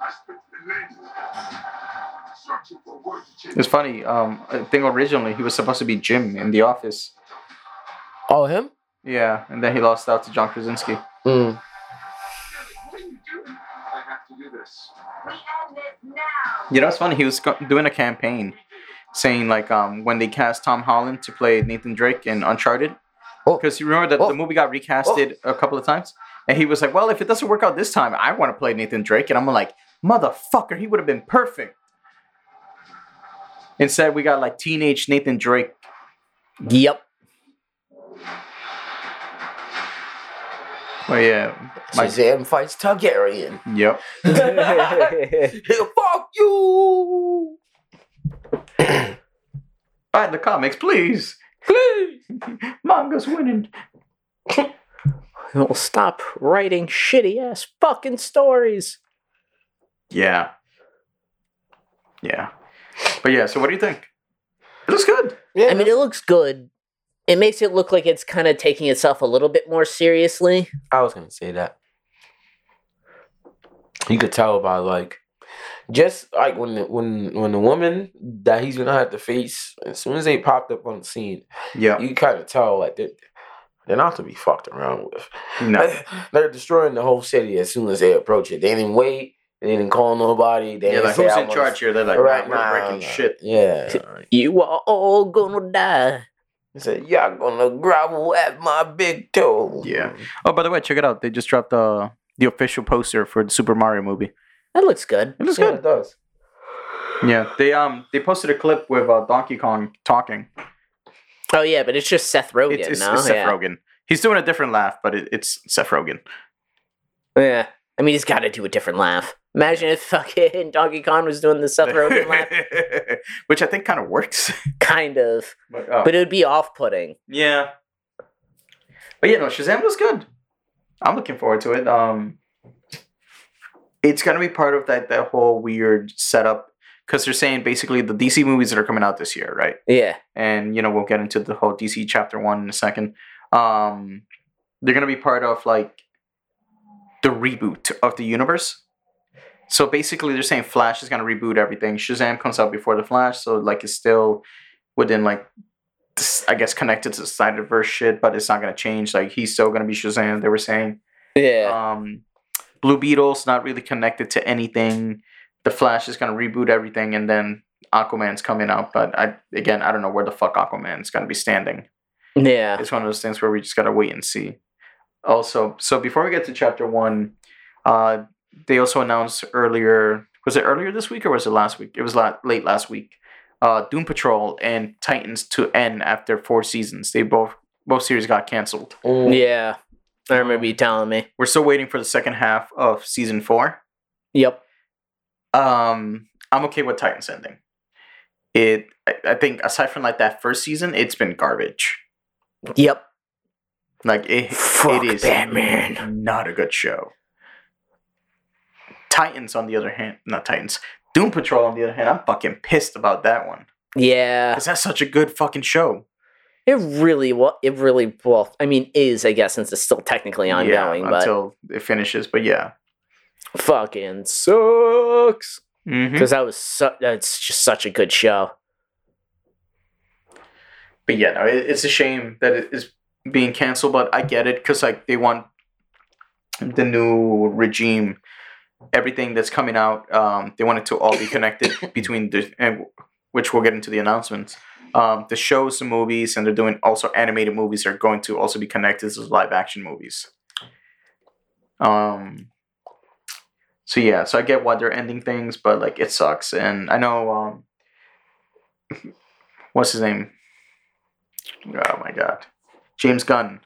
I spent the searching for words to change. It's funny. Um, I think originally he was supposed to be Jim in The Office. Oh, him? Yeah, and then he lost out to John Krasinski. Mm. What are you doing? I have to do this. We end this now. You know, it's funny. He was doing a campaign saying like um when they cast Tom Holland to play Nathan Drake in Uncharted. Oh. Because you remember that Oh. the movie got recasted a couple of times, and he was like, "Well, if it doesn't work out this time, I want to play Nathan Drake." And I'm like, "Motherfucker, he would have been perfect." Instead, we got like teenage Nathan Drake. Yep. Oh yeah, my, Shazam fights Targaryen. yep. Fuck you! Buy the comics, please. Please. Manga's winning. Well, stop writing shitty ass fucking stories. Yeah. Yeah. But yeah, so what do you think? It looks good. Yeah, I mean, it looks good. It makes it look like it's kind of taking itself a little bit more seriously. I was gonna say that. You could tell by like, just like when the, when when the woman that he's gonna have to face, as soon as they popped up on the scene, Yeah. you kind of tell like they they're not to be fucked around with. No. They're destroying the whole city as soon as they approach it. They didn't wait. They didn't call nobody. They Yeah, like who's in charge here? They're like, right right, we're now, breaking shit. Yeah. You are all gonna die. He said, Y'all gonna grovel at my big toe. Yeah. Oh, by the way, check it out. They just dropped the the official poster for the Super Mario movie. That looks good. It looks Yeah, good. it does. Yeah. They um they posted a clip with uh, Donkey Kong talking. Oh yeah, but it's just Seth Rogen It's, it's, now. it's Seth yeah. Rogen. He's doing a different laugh, but it, it's Seth Rogen. Yeah. I mean, he's got to do a different laugh. Imagine if fucking Donkey Kong was doing the Seth Rogen laugh. Which I think kind of works. Kind of. but, oh. But it would be off putting. Yeah. But yeah, no, Shazam was good. I'm looking forward to it. Um it's gonna be part of that that whole weird setup because they're saying basically the DC movies that are coming out this year, right? Yeah. And you know we'll get into the whole DC chapter one in a second. Um, they're gonna be part of like the reboot of the universe. So basically, they're saying Flash is gonna reboot everything. Shazam comes out before the Flash, so like it's still within like this, I guess connected to the Snyderverse shit, but it's not gonna change. Like he's still gonna be Shazam. They were saying. Yeah. Um, Blue Beetle's not really connected to anything. The Flash is gonna reboot everything, and then Aquaman's coming out. But I again, I don't know where the fuck Aquaman's gonna be standing. yeah. It's one of those things where we just gotta wait and see. Also, so before we get to chapter one, uh, they also announced earlier. Was it earlier this week or was it last week? It was la- late last week. Uh, Doom Patrol and Titans to end after four seasons. They both both series got canceled. Mm. Yeah. I remember you telling me. We're still waiting for the second half of season four. Yep. Um, I'm okay with Titans ending. It, I, I think, aside from like that first season, it's been garbage. Yep. Like it, Fuck it is Batman. not a good show. Titans, on the other hand, not Titans. Doom Patrol, on the other hand, I'm fucking pissed about that one. Yeah. Cause that's such a good fucking show. It really well it really well I mean is I guess since it's still technically ongoing, yeah, but until it finishes. But yeah, fucking sucks. Because that was su- that's just such a good show. but yeah, no, it, it's a shame that it is being canceled. But I get it because like they want the new regime, everything that's coming out. Um, they want it to all be connected between the and which we'll get into the announcements. Um, the shows, the movies, and they're doing also animated movies are going to also be connected to live action movies. Um. So yeah, so I get why they're ending things, but like it sucks, and I know um. What's his name? Oh my god, James Gunn.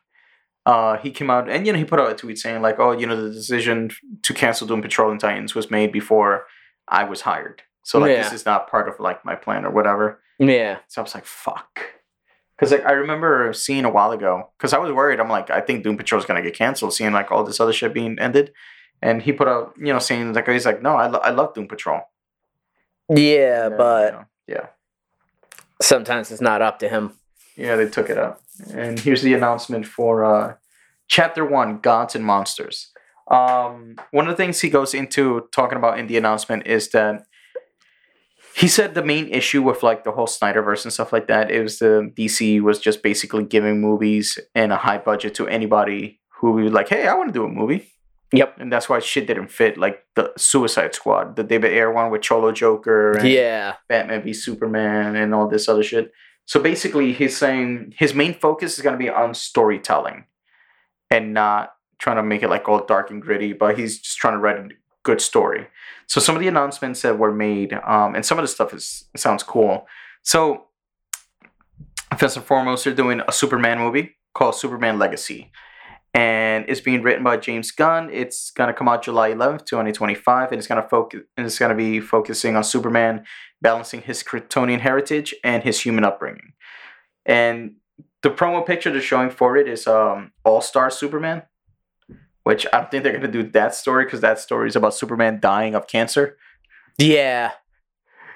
Uh, he came out and you know he put out a tweet saying like, oh, you know, the decision to cancel Doom Patrol and Titans was made before I was hired. So like Yeah. this is not part of like my plan or whatever. Yeah. So I was like, fuck. Because like I remember seeing a while ago, because I was worried. I'm like, I think Doom Patrol is gonna get canceled, seeing like all this other shit being ended. And he put out, you know, saying like he's like, no, I, lo- I love Doom Patrol. Yeah, but you know, yeah, sometimes it's not up to him. yeah, they took it up. And here's the announcement for uh, Chapter One: Gods and Monsters. Um, one of the things he goes into talking about in the announcement is that he said the main issue with like the whole Snyderverse and stuff like that is the DC was just basically giving movies and a high budget to anybody who would be like, hey, I want to do a movie. Yep. And that's why shit didn't fit, like the Suicide Squad, the David Ayer one with Cholo Joker, and Yeah. Batman v Superman, and all this other shit. So basically, he's saying his main focus is going to be on storytelling and not trying to make it like all dark and gritty, but he's just trying to write a good story. So some of the announcements that were made, um, and some of the stuff is sounds cool. So first and foremost, they're doing a Superman movie called Superman Legacy, and it's being written by James Gunn. It's gonna come out July eleventh, twenty twenty five, and it's gonna focus. And it's gonna be focusing on Superman balancing his Kryptonian heritage and his human upbringing. And the promo picture they're showing for it is um, All Star Superman, which I don't think they're gonna do that story because that story is about Superman dying of cancer. Yeah.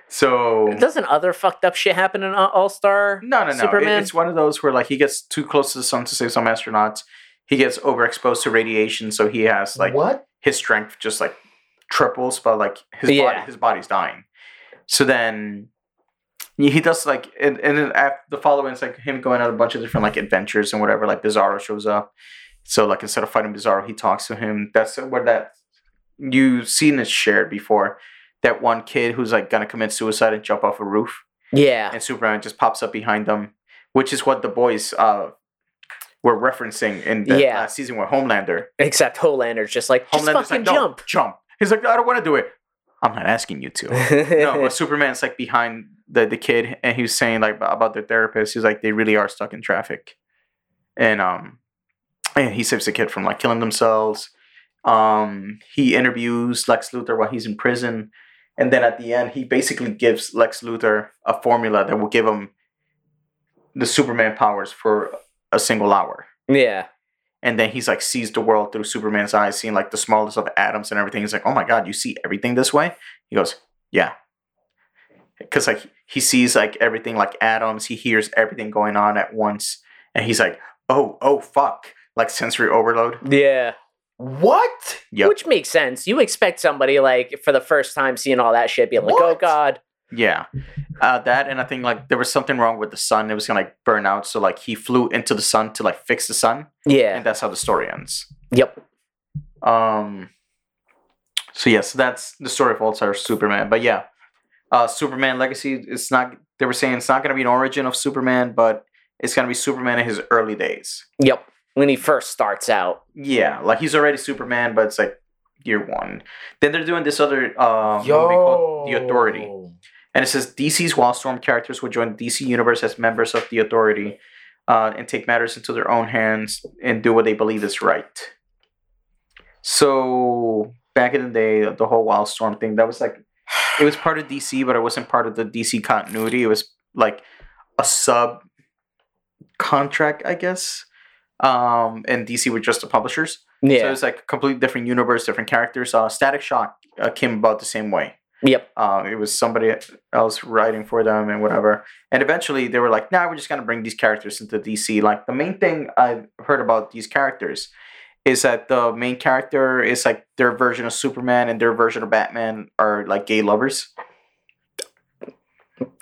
So Doesn't other fucked up shit happen in All Star? no, no, no. It- Superman? it's one of those where like he gets too close to the sun to save some astronauts. He gets overexposed to radiation, so he has like what? his strength just like triples, but like his Yeah. body, his body's dying. So then he he does like, and, and then after the following, it's like him going on a bunch of different like adventures and whatever. Like Bizarro shows up, so like instead of fighting Bizarro, he talks to him. That's where that you've seen it shared before. That one kid who's like gonna commit suicide and jump off a roof, Yeah. and Superman just pops up behind them, which is what the boys uh were referencing in the Yeah. last season with Homelander. Except Homelander's just like, just Homelander's fucking like, jump. jump. He's like, I don't want to do it. I'm not asking you to. no, but Superman's like behind the, the kid, and he was saying like about their therapist. He's like, they really are stuck in traffic, and um, and he saves the kid from like killing themselves. Um, he interviews Lex Luthor while he's in prison, and then at the end, he basically gives Lex Luthor a formula that will give him the Superman powers for a single hour yeah. and then he's like sees the world through Superman's eyes, seeing like the smallest of atoms and everything. He's like, "Oh my god, you see everything this way?" He goes, "Yeah." because like he sees like everything like atoms, he hears everything going on at once, and he's like, oh, oh, fuck, like sensory overload. Yeah. What? Yep. Which makes sense. You expect somebody like for the first time seeing all that shit, being like, "Oh God." Yeah, uh, that and I think like there was something wrong with the sun. It was gonna like burn out, so like he flew into the sun to like fix the sun, Yeah. and that's how the story ends. Yep. Um. So yes, so that's the story of All Star Superman. But yeah, uh, Superman Legacy. It's not. They were saying it's not gonna be an origin of Superman, but it's gonna be Superman in his early days. Yep. When he first starts out. Yeah, like he's already Superman, but it's like year one. Then they're doing this other uh, movie called The Authority. And it says DC's Wildstorm characters will join the DC universe as members of the Authority uh, and take matters into their own hands and do what they believe is right. So back in the day, the whole Wildstorm thing that was like it was part of DC, but it wasn't part of the DC continuity. It was like a sub contract, I guess. Um, and DC were just the publishers. Yeah. So it was like a completely different universe, different characters. Uh, Static Shock uh, came about the same way. Yep. Uh, it was somebody else writing for them and whatever. And eventually they were like, nah, we're just going to bring these characters into DC. Like the main thing I've heard about these characters is that the main character is like their version of Superman and their version of Batman are like gay lovers.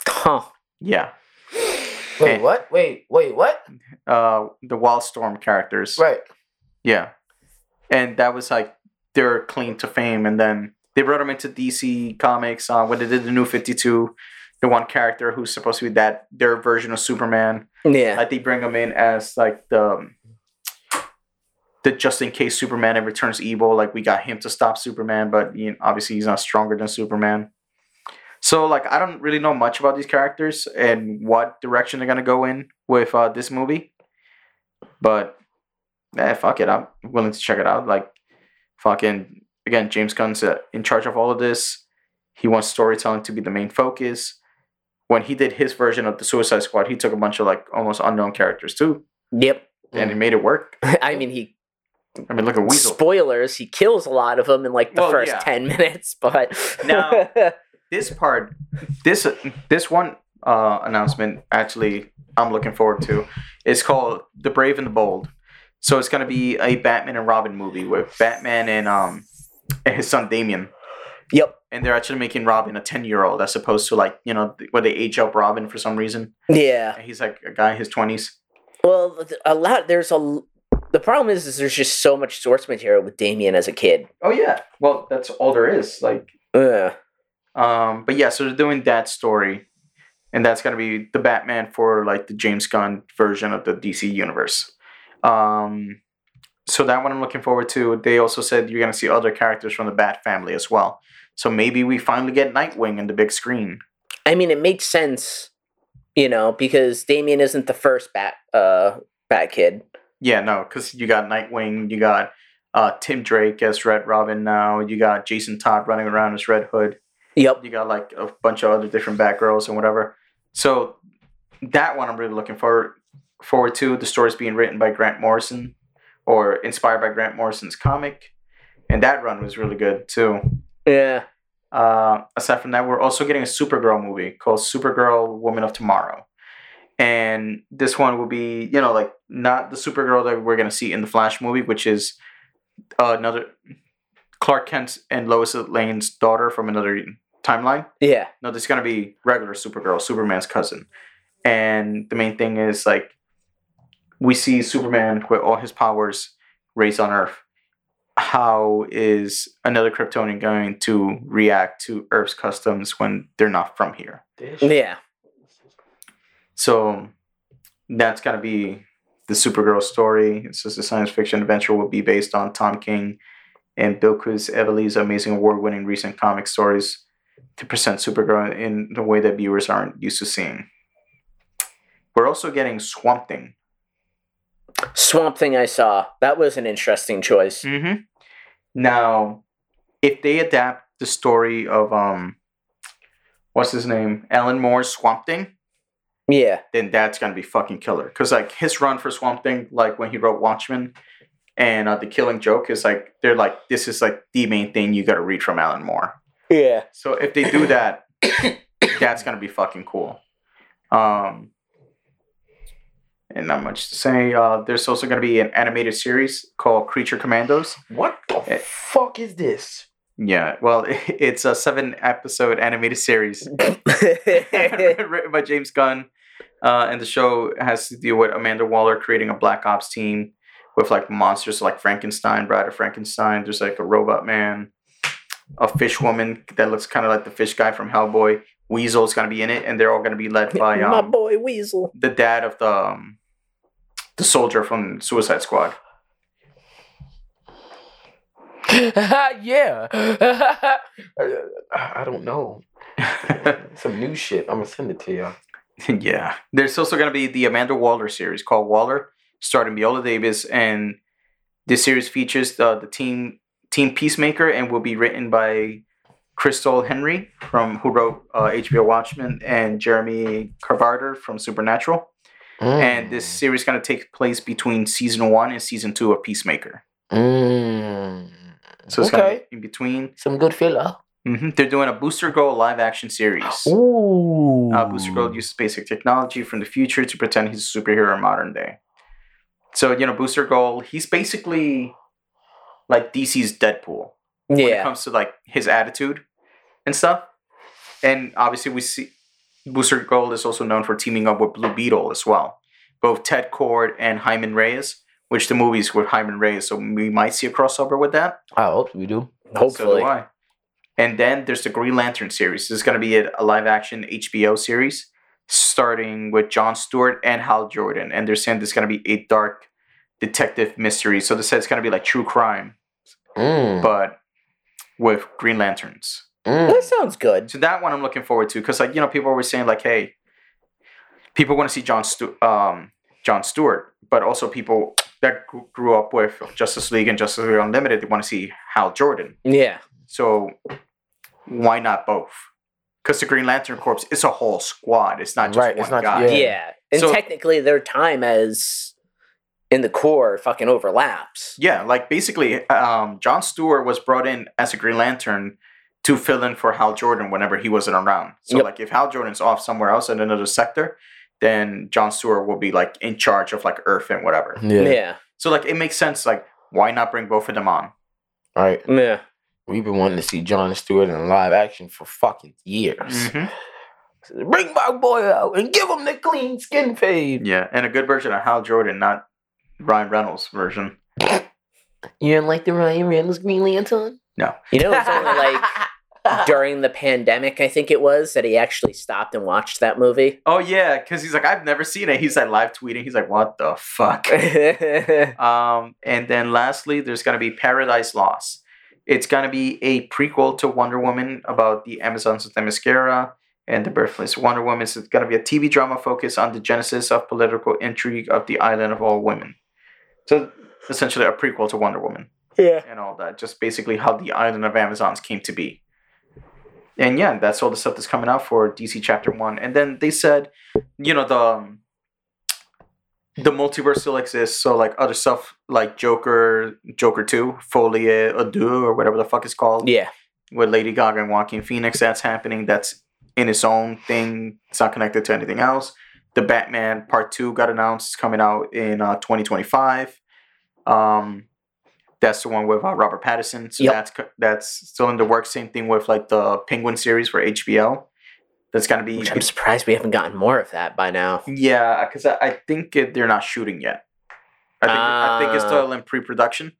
Huh. Yeah. Wait, what? Wait, wait, what? Uh, the Wildstorm characters. Right. Yeah. And that was like their claim to fame. And then they brought him into DC Comics uh, when they did the new 52. The one character who's supposed to be that their version of Superman. Yeah. Like they bring him in as like the the just in case Superman ever turns evil. Like we got him to stop Superman, but you know, obviously he's not stronger than Superman. So like I don't really know much about these characters and what direction they're gonna go in with uh, this movie, but eh, fuck it, I'm willing to check it out. Like fucking again, James Gunn's uh, in charge of all of this. He wants storytelling to be the main focus. When he did his version of the Suicide Squad, he took a bunch of like almost unknown characters too, Yep. and he made it work. I mean, he I mean, look at Weasel. spoilers. He kills a lot of them in like the Well, first yeah. ten minutes, but Now- this part, this this one uh, announcement actually I'm looking forward to. It's called The Brave and the Bold. So it's gonna be a Batman and Robin movie with Batman and um and his son Damien. yep. And they're actually making Robin a ten year old as opposed to like you know where they age up Robin for some reason. Yeah. And he's like a guy in his twenties. Well, a lot. There's a. The problem is, is there's just so much source material with Damien as a kid. Oh yeah. Well, that's all there is. Like Ugh. Um, but yeah, so they're doing that story, and that's gonna be the Batman for like the James Gunn version of the DC universe. Um, so that one I'm looking forward to. They also said you're gonna see other characters from the Bat family as well. So maybe we finally get Nightwing in the big screen. I mean, it makes sense, you know, because Damien isn't the first Bat uh Bat kid. Yeah, no, because you got Nightwing, you got uh, Tim Drake as Red Robin now, you got Jason Todd running around as Red Hood. Yep. you got like a bunch of other different Batgirls and whatever. So that one I'm really looking forward forward to. The story's being written by Grant Morrison or inspired by Grant Morrison's comic, and that run was really good too. Yeah. Uh, aside from that, we're also getting a Supergirl movie called Supergirl Woman of Tomorrow. And this one will be, you know, like not the Supergirl that we're gonna see in the Flash movie, which is uh, another Clark Kent and Lois Lane's daughter from another timeline. Yeah. No, this is gonna be regular Supergirl, Superman's cousin. And the main thing is like we see Superman with all his powers raised on Earth. How is another Kryptonian going to react to Earth's customs when they're not from here? Yeah. So that's gonna be the Supergirl story. It's just a science fiction adventure will be based on Tom King and Bilquis Evely's amazing award-winning recent comic stories to present Supergirl in the way that viewers aren't used to seeing. We're also getting Swamp Thing. Swamp Thing I saw. That was an interesting choice. Mm-hmm. Now, if they adapt the story of um, what's his name, Alan Moore's Swamp Thing, Yeah. then that's gonna be fucking killer. Cause like his run for Swamp Thing, like when he wrote Watchmen, and uh, the Killing Joke is like they're like this is like the main thing you got to read from Alan Moore. Yeah. So if they do that, That's gonna be fucking cool. Um, and not much to say. Uh, there's also gonna be an animated series called Creature Commandos. What the Eh. fuck is this? Yeah, well, it's a seven episode animated series written by James Gunn. Uh, and the show has to deal with Amanda Waller creating a Black Ops team with like monsters like Frankenstein, Bride of Frankenstein. There's like a robot man, a fish woman that looks kind of like the fish guy from Hellboy. Weasel's gonna be in it, and they're all gonna be led by My um, boy Weasel. the dad of the um, the soldier from Suicide Squad. yeah. I don't know. Some new shit. I'm gonna send it to y'all. yeah. There's also going to be the Amanda Waller series called Waller, starring Viola Davis, and this series features the, the team Team Peacemaker and will be written by Christal Henry from who wrote uh, HBO Watchmen and Jeremy Carver from Supernatural. And this series is going to take place between season one and season two of Peacemaker. Mm. So it's okay. to be in between. Some good filler. hmm They're doing a Booster Gold live action series. Ooh. Uh, Booster Gold uses basic technology from the future to pretend he's a superhero in modern day. So, you know, Booster Gold, he's basically like DC's Deadpool when it comes to like his attitude and stuff. And obviously, we see Booster Gold is also known for teaming up with Blue Beetle as well. Both Ted Kord and Jaime Reyes, which the movies with Jaime Reyes, so we might see a crossover with that. I hope we do. So Hopefully. do I. And then there's the Green Lantern series. This is going to be a, a live action HBO series starting with John Stewart and Hal Jordan. And they're saying this is going to be a dark detective mystery. So they said it's going to be like true crime, Mm. but with Green Lanterns. Mm. That sounds good. So that one I'm looking forward to because, like, you know, people were saying, like, hey, people want to see John, Stu- um, John Stewart, but also people that gr- grew up with Justice League and Justice League Unlimited, they want to see Hal Jordan. Yeah. So why not both? Because the Green Lantern Corps is a whole squad. It's not just Right, one it's not- guy. Yeah. Yeah. And So- technically their time as in the Corps fucking overlaps. Yeah, like basically, um, John Stewart was brought in as a Green Lantern to fill in for Hal Jordan whenever he wasn't around. So, Yep. like, if Hal Jordan's off somewhere else in another sector, then John Stewart will be like in charge of like Earth and whatever. Yeah. Yeah. So, like, it makes sense. Like, why not bring both of them on? All right. Yeah. We've been wanting to see John Stewart in live action for fucking years. Mhm. Bring my boy out and give him the clean skin fade. Yeah, and a good version of Hal Jordan, not Ryan Reynolds version. You didn't like the Ryan Reynolds Green Lantern? No. You know, it's only like during the pandemic, I think it was, that he actually stopped and watched that movie. Oh yeah, because he's like, I've never seen it. He's like live tweeting. He's like, what the fuck? Um, and then lastly, there's gonna be Paradise Lost. It's gonna be a prequel to Wonder Woman about the Amazons of Themyscira and the birthplace of Wonder Woman. So it's gonna be a TV drama focused on the genesis of political intrigue of the island of all women. So essentially, a prequel to Wonder Woman yeah. and all that. Just basically how the island of Amazons came to be. And yeah, that's all the stuff that's coming out for DC Chapter One. And then they said, you know, the um, the multiverse still exists. So like other stuff like Joker, Joker Two, Folie à Deux, or whatever the fuck it's called, Yeah. with Lady Gaga and Joaquin Phoenix. That's happening. That's in its own thing. It's not connected to anything else. The Batman Part Two got announced. It's coming out in uh, 2025. Um, that's the one with uh, Robert Pattinson. So Yep. that's that's still in the works. Same thing with like the Penguin series for HBO. That's gonna be Which I'm surprised we haven't gotten more of that by now. yeah, because I, I think it, they're not shooting yet. I think I think it's Ah. still in pre-production,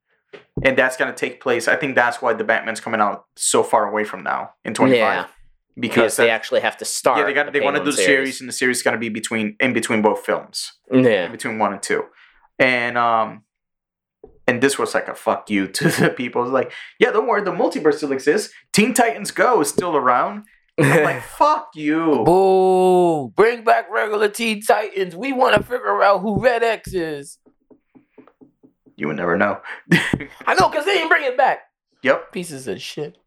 and that's gonna take place. I think that's why the Batman's coming out so far away from now in 25 Yeah. because Because they actually have to start. yeah they got the they want to do the series. and the series is gonna be between in between both films Yeah. in between one and two, and um. And this was like a fuck you to the people. It's like, yeah, don't worry, the multiverse still exists. Teen Titans Go is still around. I'm like, fuck you. Boo! Bring back regular Teen Titans. We want to figure out who Red X is. You would never know. I know, because they didn't bring it back. yep. Pieces of shit.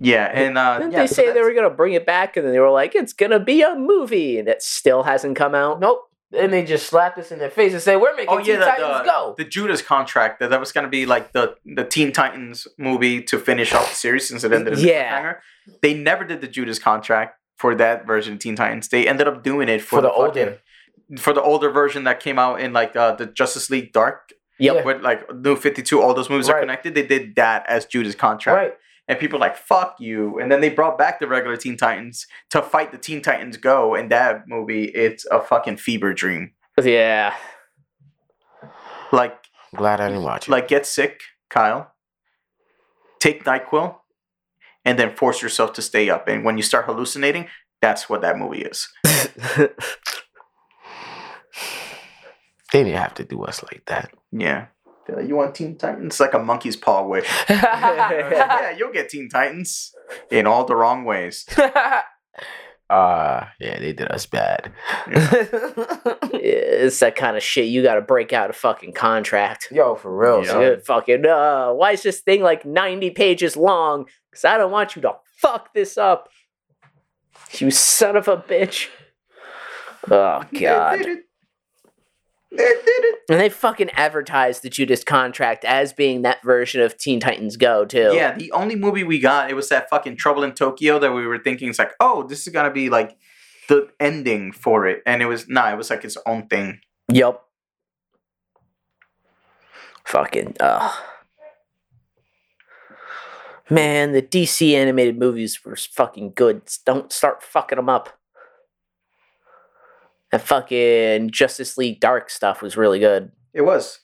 Yeah, and uh, Didn't yeah, they so say they were gonna bring it back, and then they were like, "It's gonna be a movie," and it still hasn't come out. Nope. Then they just slapped us in their face and said, "We're making Oh Teen yeah, the, Titans the, go." the Judas contract that that was gonna be like the the Teen Titans movie to finish off the series since it ended in Yeah. They never did the Judas contract. for that version of Teen Titans. They ended up doing it for, For the fucking- older. for the older version that came out in like uh, the Justice League Dark, Yep. Yeah. with like New Fifty Two. All those movies are connected. They did that as Judas contract, Right. And people were like fuck you. And then they brought back the regular Teen Titans to fight the Teen Titans Go. And that movie, it's a fucking fever dream. Yeah. Like I'm glad I didn't watch it. like get sick, Kyle. Take Nyquil, and then force yourself to stay up. And when you start hallucinating, that's what that movie is. they didn't have to do us like that. Yeah. They're like, you want Teen Titans? It's like a monkey's paw way. yeah, you'll get Teen Titans in all the wrong ways. Uh yeah, they did us bad. it's that kind of shit. You got to break out a fucking contract. Yo, for real. Yeah. son. Fucking, uh, why is this thing like 90 pages long? Because I don't want you to fuck this up. You son of a bitch. Oh, God. did it. They did it. And they fucking advertised the Judas contract as being that version of Teen Titans Go, too. Yeah, the only movie we got, it was that fucking Trouble in Tokyo that we were thinking it's like, oh, this is gonna be like the ending for it. And it was nah, it was like its own thing. Yep. Fucking, uh. Man, the DC animated movies were fucking good. Don't start fucking them up. And fucking Justice League Dark stuff was really good. It was.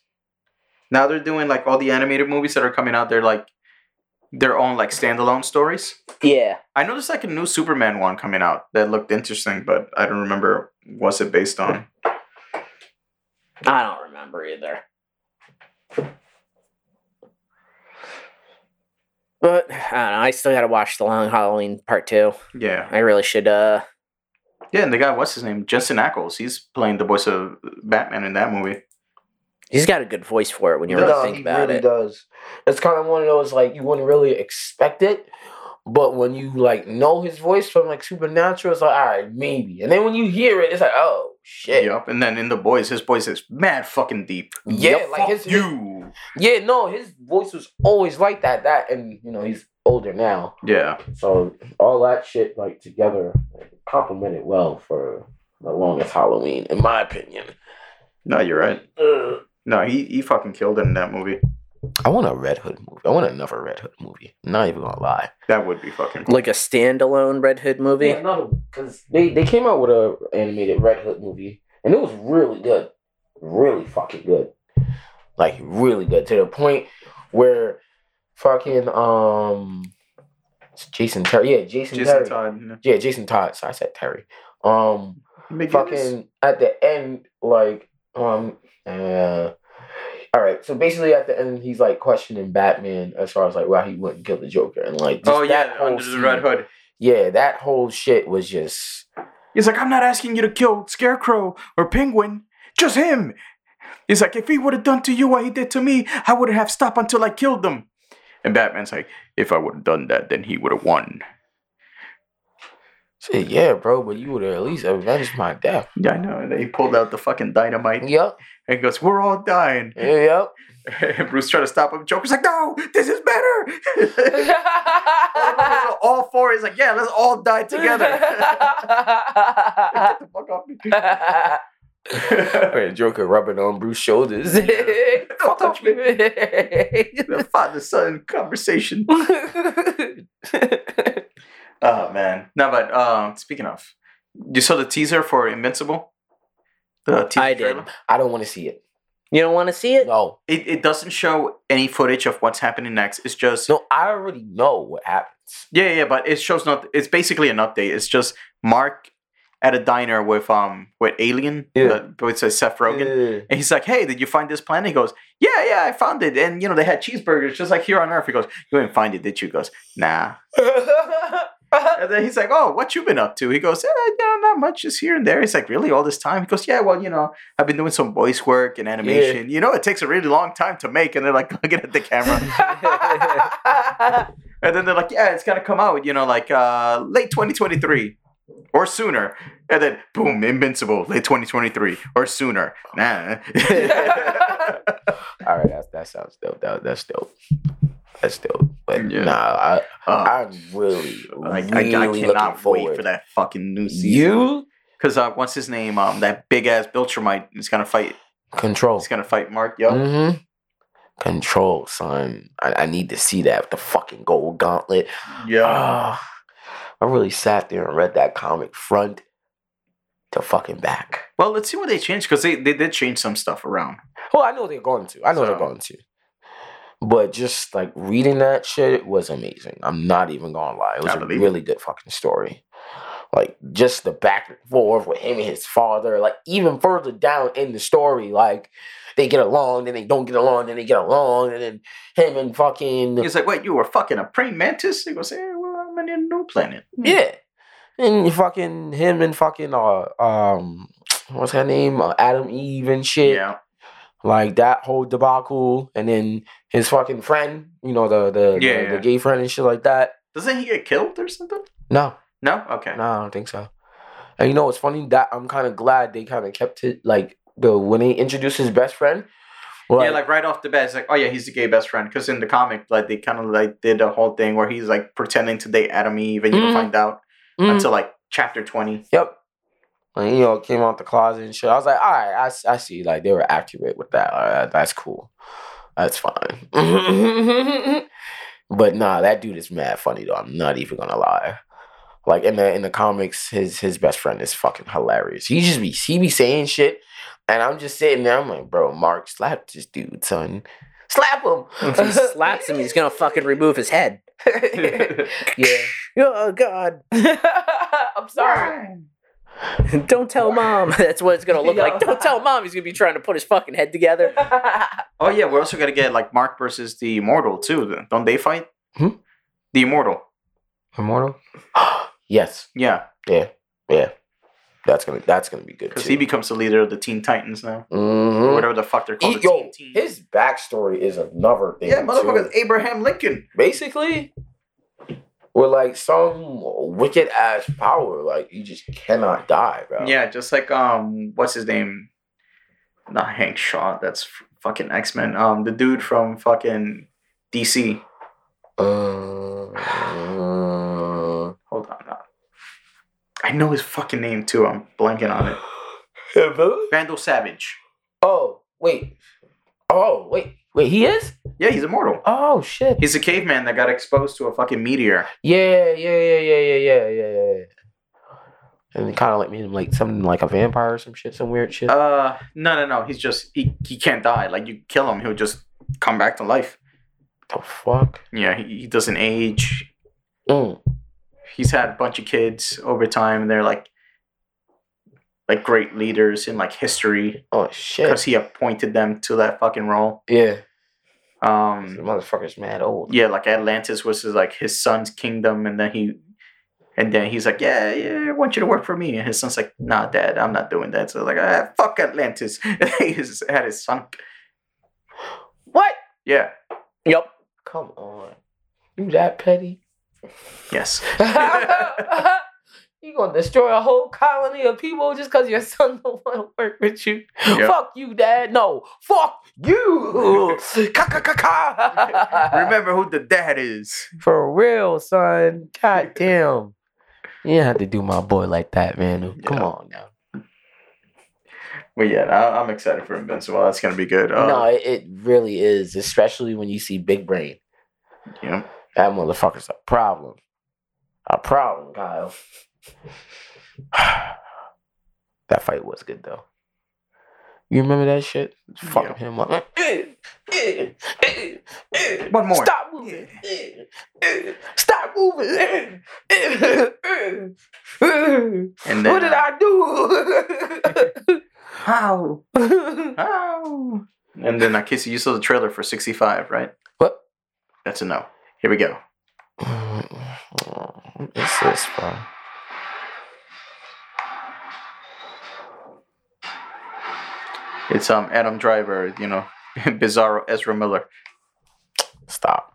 Now they're doing like all the animated movies that are coming out, they're like their own like standalone stories. Yeah. I know there's like a new Superman one coming out that looked interesting, but I don't remember what's it based on. I don't remember either. But I don't know. I still gotta watch the Long Halloween Part Two. Yeah. I really should. uh Yeah, and the guy, what's his name? Jensen Ackles. He's playing the voice of Batman in that movie. He's got a good voice for it when you He really does, think he about really it. does. It's kind of one of those like you wouldn't really expect it, but when you like know his voice from like Supernatural, it's like all right, maybe. And then when you hear it, it's like oh shit, Yep. And then in the boys, his voice is mad fucking deep. yeah, Yep, like Fuck his you. yeah, no, his voice was always like that. That and you know he's older now, Yeah. so all that shit like together like, complemented well for the longest Halloween, in my opinion. No, you're right. Ugh. No, he, he fucking killed it in that movie. I want a Red Hood movie. I want another Red Hood movie. I'm not even gonna lie. That would be fucking cool. Like a standalone Red Hood movie. Yeah, no, because they, they came out with a animated Red Hood movie, and it was really good, really fucking good, like really good to the point where fucking um, Jason Terry, yeah, Jason, Jason Terry, Todd. yeah, Jason Todd. So I said Terry. Um, McGinnis? fucking at the end, like um, uh. All right, so basically at the end, he's like questioning Batman as far as like why he wouldn't kill the Joker, and like Oh yeah, under the red hood. yeah, that whole shit was just He's like, I'm not asking you to kill Scarecrow or Penguin, just him. He's like, if he would have done to you what he did to me, I wouldn't have stopped until I killed him. And Batman's like, if I would have done that, then he would have won. Say, yeah, bro, but you would have at least avenged my death. Yeah, I know. And then he pulled out the fucking dynamite Yep. and he goes, We're all dying. Yep. And Bruce tried to stop him. Joker's like, No, this is better. all four is like, Yeah, let's all die together. Get the fuck off me. Joker rubbing on Bruce's shoulders. Don't touch me. The father son conversation. Oh man. No, but uh, speaking of, you saw the teaser for Invincible. The teaser I did. I don't want to see it. You don't want to see it? No. It it doesn't show any footage of what's happening next. It's just No, I already know what happens. yeah, yeah, but it shows not. It's basically an update. It's just Mark at a diner with um with Alien. Yeah. uh, with uh, Seth Rogen. And he's like, "Hey, did you find this planet?" He goes, "Yeah, yeah, I found it." And you know, they had cheeseburgers just like here on Earth. He goes, "You didn't find it, did you?" He goes, "Nah." And then he's like, "Oh, what you been up to?" He goes, "You know, not much, just here and there." He's like, "Really, all this time?" He goes, "Yeah, well, you know, I've been doing some voice work and animation. You know, it takes a really long time to make." And they're like looking at the camera, and then they're like, "Yeah, it's gonna come out, you know, like uh, late 2023 or sooner." And then, boom, Invincible, late 2023 or sooner. Nah. All right, that, that sounds dope. That, that's dope. That's dope. But Yeah. nah, I, Uh, I'm really, like really I, I cannot wait for that fucking new season. You Because uh, what's his name? Um, that big ass Viltrumite is gonna fight. control. He's gonna fight Mark. Yo, hmm Control, son. I, I need to see that with the fucking gold gauntlet. yeah. Ah, I really sat there and read that comic front to fucking back. Well, let's see what they changed because they, they did change some stuff around. Well, I know they're going to. I know they're So- going to. But just like reading that shit was amazing. I'm not even gonna lie. It was a believe it. really good fucking story. Like just the back and forth with him and his father. Like even further down in the story, like they get along, then they don't get along, then they get along, and then him and fucking He's like, "Wait, you were fucking a praying mantis?" He goes, "Yeah, in a new planet." Yeah. And fucking him and fucking uh um what's her name? Uh, Atom Eve and shit. Yeah, Like that whole debacle and then his fucking friend, you know, the the, Yeah, the, yeah. the gay friend and shit like that. doesn't he get killed or something? No, No. Okay. no, I don't think so. And you know what's funny? That I'm kind of glad they kind of kept it like the when they introduced his best friend. Well, yeah, like right off the bat, it's like, oh yeah, he's the gay best friend. Because in the comic, like they kind of like did a whole thing where he's like pretending to date Atom Eve, and you Mhm. don't find out mm, until like chapter twenty. Yep. And you know, came out the closet and shit. I was like, all right, I see. Like they were accurate with that. All right, that's cool. That's fine. but nah, that dude is mad funny though. I'm not even gonna lie. Like in the in the comics, his his best friend is fucking hilarious. He just be he be saying shit, and I'm just sitting there. I'm like, bro, Mark, slap this dude, son. Slap him. If he slaps him, he's gonna fucking remove his head. yeah. Oh God! I'm sorry. Don't tell mom. That's what it's gonna look like. Don't tell mom. He's gonna be trying to put his fucking head together. Oh yeah, we're also gonna get like Mark versus the Immortal too. Don't they fight? Hmm? The Immortal. Immortal? yes. Yeah, Yeah. Yeah. That's gonna that's gonna be good because he becomes the leader of the Teen Titans now. Mhm. whatever the fuck they're called. He- the yo, Teen Team. his backstory is another thing. yeah, motherfuckers. Abraham Lincoln. Basically, with like some wicked ass power, like he just cannot die, bro. Yeah, just like um, what's his name? Not Hank Shaw. That's fucking X Men. Um, the dude from fucking DC. Uh, Hold on. I know his fucking name too. I'm blanking on it. Vandal Savage. oh wait. Oh wait. Wait. He is. Yeah, he's immortal. Oh shit. He's a caveman that got exposed to a fucking meteor. Yeah, yeah, yeah, yeah, yeah, yeah, yeah, yeah. And it kind of like made him like something like a vampire or some shit, some weird shit. Uh, no, no, no. He's just he he can't die. Like you kill him, he'll just come back to life. the fuck? Yeah, he, he doesn't age. Mm. He's had a bunch of kids over time. And they're like like great leaders in like history Oh shit! because he appointed them to that fucking role. Yeah. The Um, motherfucker's mad old. yeah, like Atlantis was his, like his son's kingdom, and then he. And then he's like, yeah, yeah, I want you to work for me. And his son's like, nah, dad, I'm not doing that. So like, ah, fuck Atlantis. And he had his son. What? Yeah. Yep. Come on. You that petty? Yes. you gonna destroy a whole colony of people just because your son don't want to work with you? Yep. Fuck you, dad. No. Fuck you. Remember who the dad is. For real, son. God damn. You didn't have to do my boy like that, man. Come Yeah. on now. But yeah, I, I'm excited for Invincible. That's gonna be good. Uh, no, it, it really is, especially when you see Big Brain. yeah. That motherfucker's a problem. A problem, Kyle. that fight was good though. You remember that shit? Fucking him up. One more. Stop moving. Stop moving. And then, what did I do? How? How? And then I kiss you. You saw the trailer for 65, right? what? That's a no. Here we go. What is this, bro? It's um Adam Driver, you know, Bizarro Ezra Miller, Stop.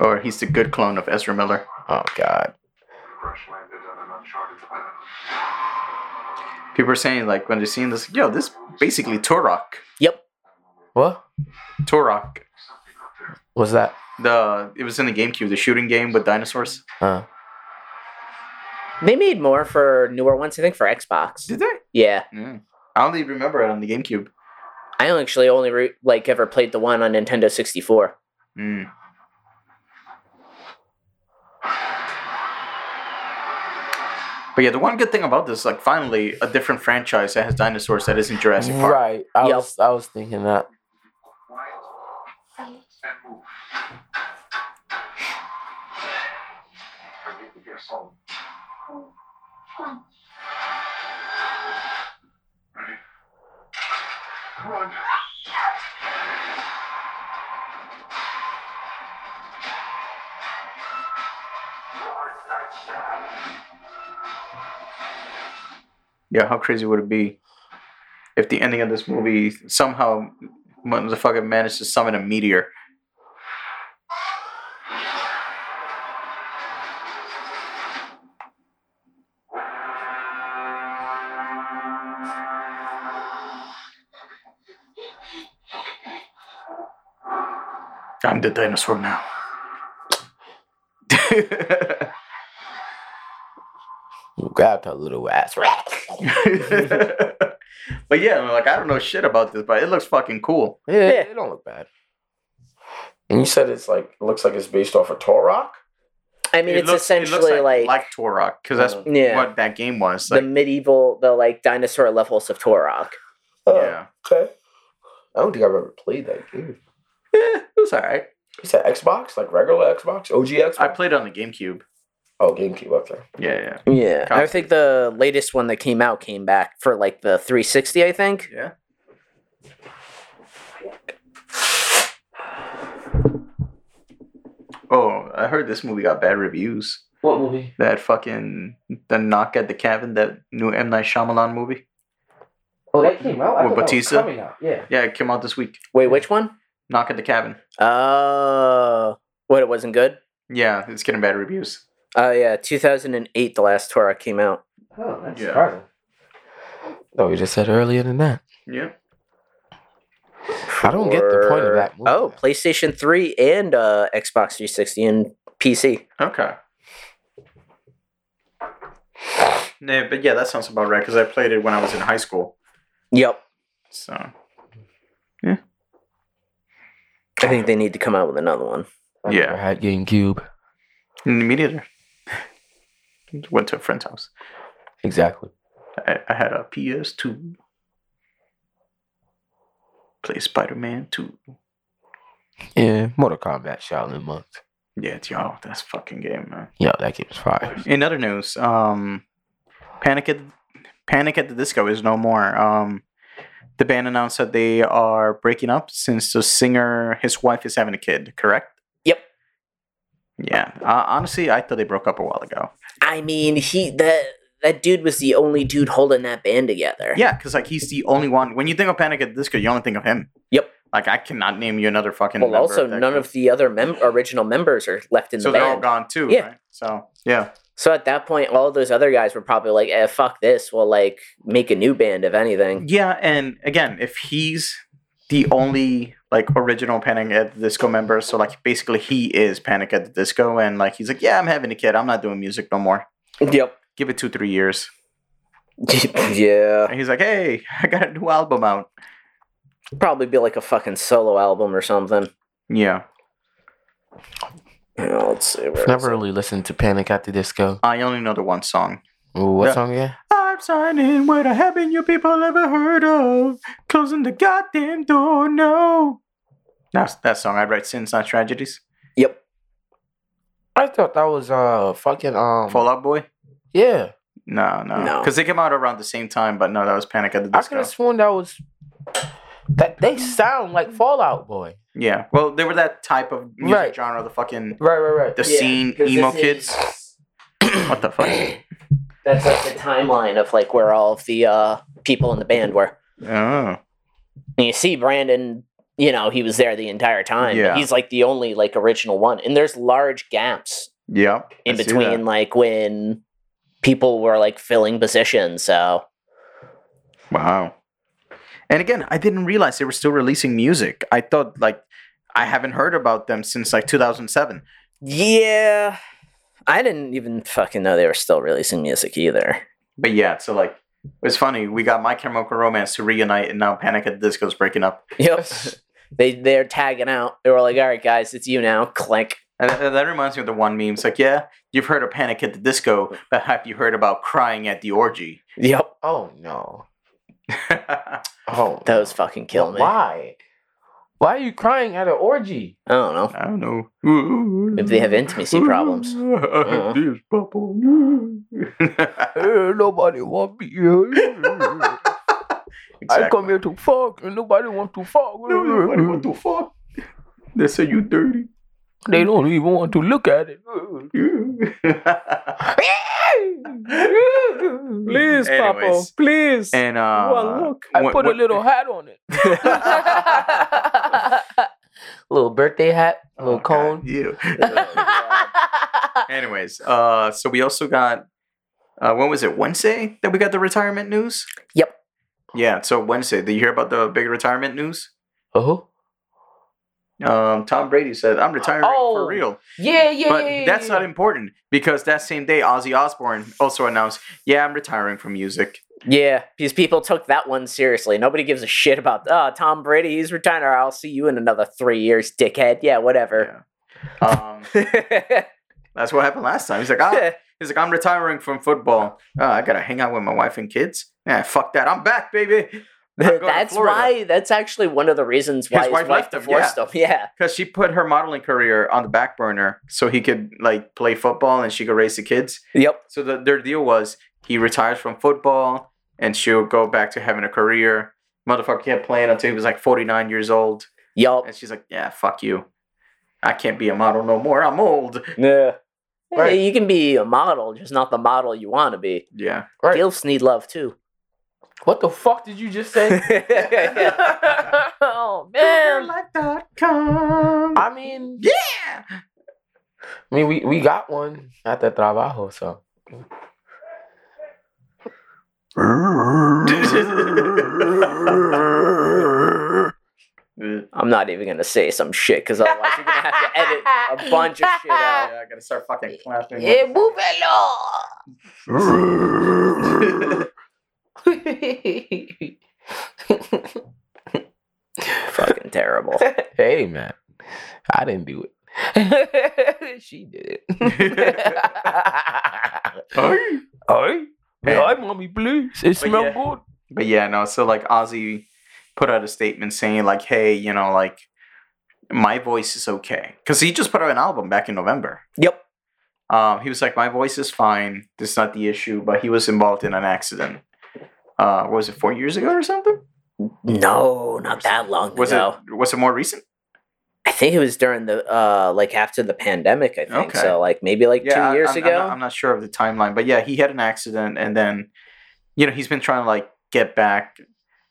or he's the good clone of Ezra Miller. Oh God. Crash landed on an uncharted planet. People are saying like when they're seeing this, yo, this basically Turok. Yep. What? Turok. Something What's that? The it was in the GameCube, the shooting game with dinosaurs. Uh, They made more for newer ones, I think, for Xbox. Did they? Yeah, Yeah. I only remember it on the GameCube. I actually only re- like ever played the one on Nintendo 64. Mm. But yeah, the one good thing about this, is like, finally, a different franchise that has dinosaurs that isn't Jurassic Park. right. I Yep. was I was thinking that. Quiet. And move. I need to get some. Ready? Yeah, how crazy would it be if the ending of this movie somehow motherfucker managed to summon a meteor? I'm the dinosaur now. Grab that little ass. but yeah, I'm like I don't know shit about this, but it looks fucking cool. Yeah, Yeah. it don't look bad. And you said it's like it looks like it's based off of Turok. I mean, It it's looks- it looks essentially like, like Turok because that's Uh, Yeah. what that game was. the medieval, the like dinosaur levels of Turok. Oh, yeah, Okay. I don't think I've ever played that game. Yeah, it was alright. You said Xbox, like regular Xbox, OG Xbox. I played on the GameCube. oh, GameCube. Okay. Yeah, yeah, Yeah, I think the latest one that came out came back for like the 360. I think. yeah. Oh, I heard this movie got bad reviews. What movie? That fucking the knock at the cabin, that new M Night Shyamalan movie. Oh, that came out. I With thought that was Bautista? coming out. Yeah. Yeah, it came out this week. Wait, which one? Knock at the cabin. Oh, what? It wasn't good. Yeah, it's getting bad reviews. Oh yeah, 2008. The last Turok came out. Oh, that's Yeah. surprising. No, we just said earlier than that. Yeah. I don't get the point of For- that movie. Oh, PlayStation 3 and uh, Xbox 360 and PC. Okay. Yeah, but yeah, that sounds about right because I played it when I was in high school. Yep. So I think they need to come out with another one. I yeah. never had GameCube. me neither. Went to a friend's house. Exactly. I, I had a PS2. Play Spider Man 2. Yeah, Mortal Kombat Shaolin Monks. Yeah, it's yo, that's fucking game, man. Yo, that game's fire. In other news, um, Panic at Panic at the Disco is no more. Um, the band announced that they are breaking up since the singer, his wife, is having a kid. Correct? Yep. Yeah. Uh, honestly, I thought they broke up a while ago. I mean, he that that dude was the only dude holding that band together. Yeah, because like he's the only one. When you think of Panic at the Disco, you only think of him. Yep. Like I cannot name you another fucking. Well, also that none group. of the other mem- original members are left in So the band. So they're all gone too. Yeah. Right? So yeah. So at that point, all of those other guys were probably like, "Eh, fuck this. We'll like make a new band, if anything." Yeah, and again, if he's the only like original Panic at the Disco member, so like basically he is Panic at the Disco, and like he's like, yeah, I'm having a kid. I'm not doing music no more. Yep. Give it two, three years. yeah. And he's like, hey, I got a new album out. Probably be like a fucking solo album or something. Yeah, Yeah, let's see. where is Never it? really listened to Panic at the Disco. I only know the one song. Ooh, what Yeah. song again? I'm signing what I haven't you people ever heard of. Closing the goddamn door, no. That's that song. I'd write sins, not tragedies. Yep. I thought that was uh fucking um Fall Out Boy. Yeah. No, no, No. because they came out around the same time. But no, that was Panic at the I Disco. could have sworn that was that they sound like Fall Out Boy. Yeah, well, they were that type of music Right. genre. The fucking Right, right, right. the scene emo kids. What the fuck? That's like the timeline of like where all of the uh, people in the band were. Oh, And you see Brendon, you know, he was there the entire time. Yeah. He's like the only like original one. And there's large gaps yeah. in between like when people were like filling positions. So Wow. And again, I didn't realize they were still releasing music. I thought like I haven't heard about them since like 2007. Yeah. I didn't even fucking know they were still releasing music either. But yeah, so like it's funny. We got My Chemical Romance to reunite, and now Panic at the Disco's breaking up. Yep. they they're tagging out. They were like, all right, guys, it's you now. Clink. And that, that reminds me of the one meme. It's like, yeah, you've heard of Panic at the Disco, but have you heard about crying at the orgy? Yep. Oh no. Oh, Those fucking kill me. Why? Why are you crying at an orgy? I don't know. I don't know. Maybe they have intimacy problems. Uh. This purple. nobody want me here. exactly. here to fuck, and nobody want to fuck. Nobody want to fuck. They say you dirty. They don't even want to look at it. Please, Anyways. Please. and uh, look. I when- put a little hat on it. little birthday hat, a little Oh, God, cone. ew. Anyways, uh, so we also got uh, when was it Wednesday that we got the retirement news? Yep. Yeah, so Wednesday. Did you hear about the big retirement news? Oh, Um, Tom Brady said, "I'm retiring Oh, for real," yeah, yeah, but yeah, that's yeah. not important because that same day, Ozzy Osbourne also announced, "Yeah, I'm retiring from music." Yeah, because people took that one seriously. Nobody gives a shit about uh, Tom Brady. He's retiring. I'll see you in another three years, dickhead. Yeah, whatever. Yeah. Um, that's what happened last time. He's like, ah, he's like, I'm retiring from football. Oh, I gotta hang out with my wife and kids. Yeah, fuck that. I'm back, baby. I'm going to that's why. That's actually one of the reasons why His his, wife wife, divorced him. Yeah. Because she put her modeling career on the back burner so he could like play football and she could raise the kids. Yep. So the, their deal was he retires from football and she'll go back to having a career. Motherfucker kept playing until he was like 49 years old. Yup. And she's like, yeah, fuck you. I can't be a model no more. I'm old. Yeah. Right. You can be a model, just not the model you want to be. Yeah. Right. Gilfs need love too. What the fuck did you just say? oh man. Life.com. I mean, Yeah. I mean, we, we got one at the trabajo, so. I'm not even gonna say some shit because otherwise you're gonna have to edit a bunch of shit out. Yeah, I gotta start fucking clapping. Yeah, move Fucking terrible. hey, man. I didn't do it. she did it. Hey. Hey, Hey. hi, mommy, please. It smells yeah. good. But yeah, no. So like Ozzy put out a statement saying like, "Hey, you know, like my voice is okay," because he just put out an album back in November. Yep. Um, he was like, "My voice is fine. This is not the issue," but he was involved in an accident. Uh, what was it four years ago or something? No, not that long Was ago. it was it more recent? I think it was during the uh like after the pandemic, I think. Okay. So like maybe like I- two years I'm, I'm ago. not, I'm not sure of the timeline, but yeah, he had an accident, and then you know he's been trying to like get back.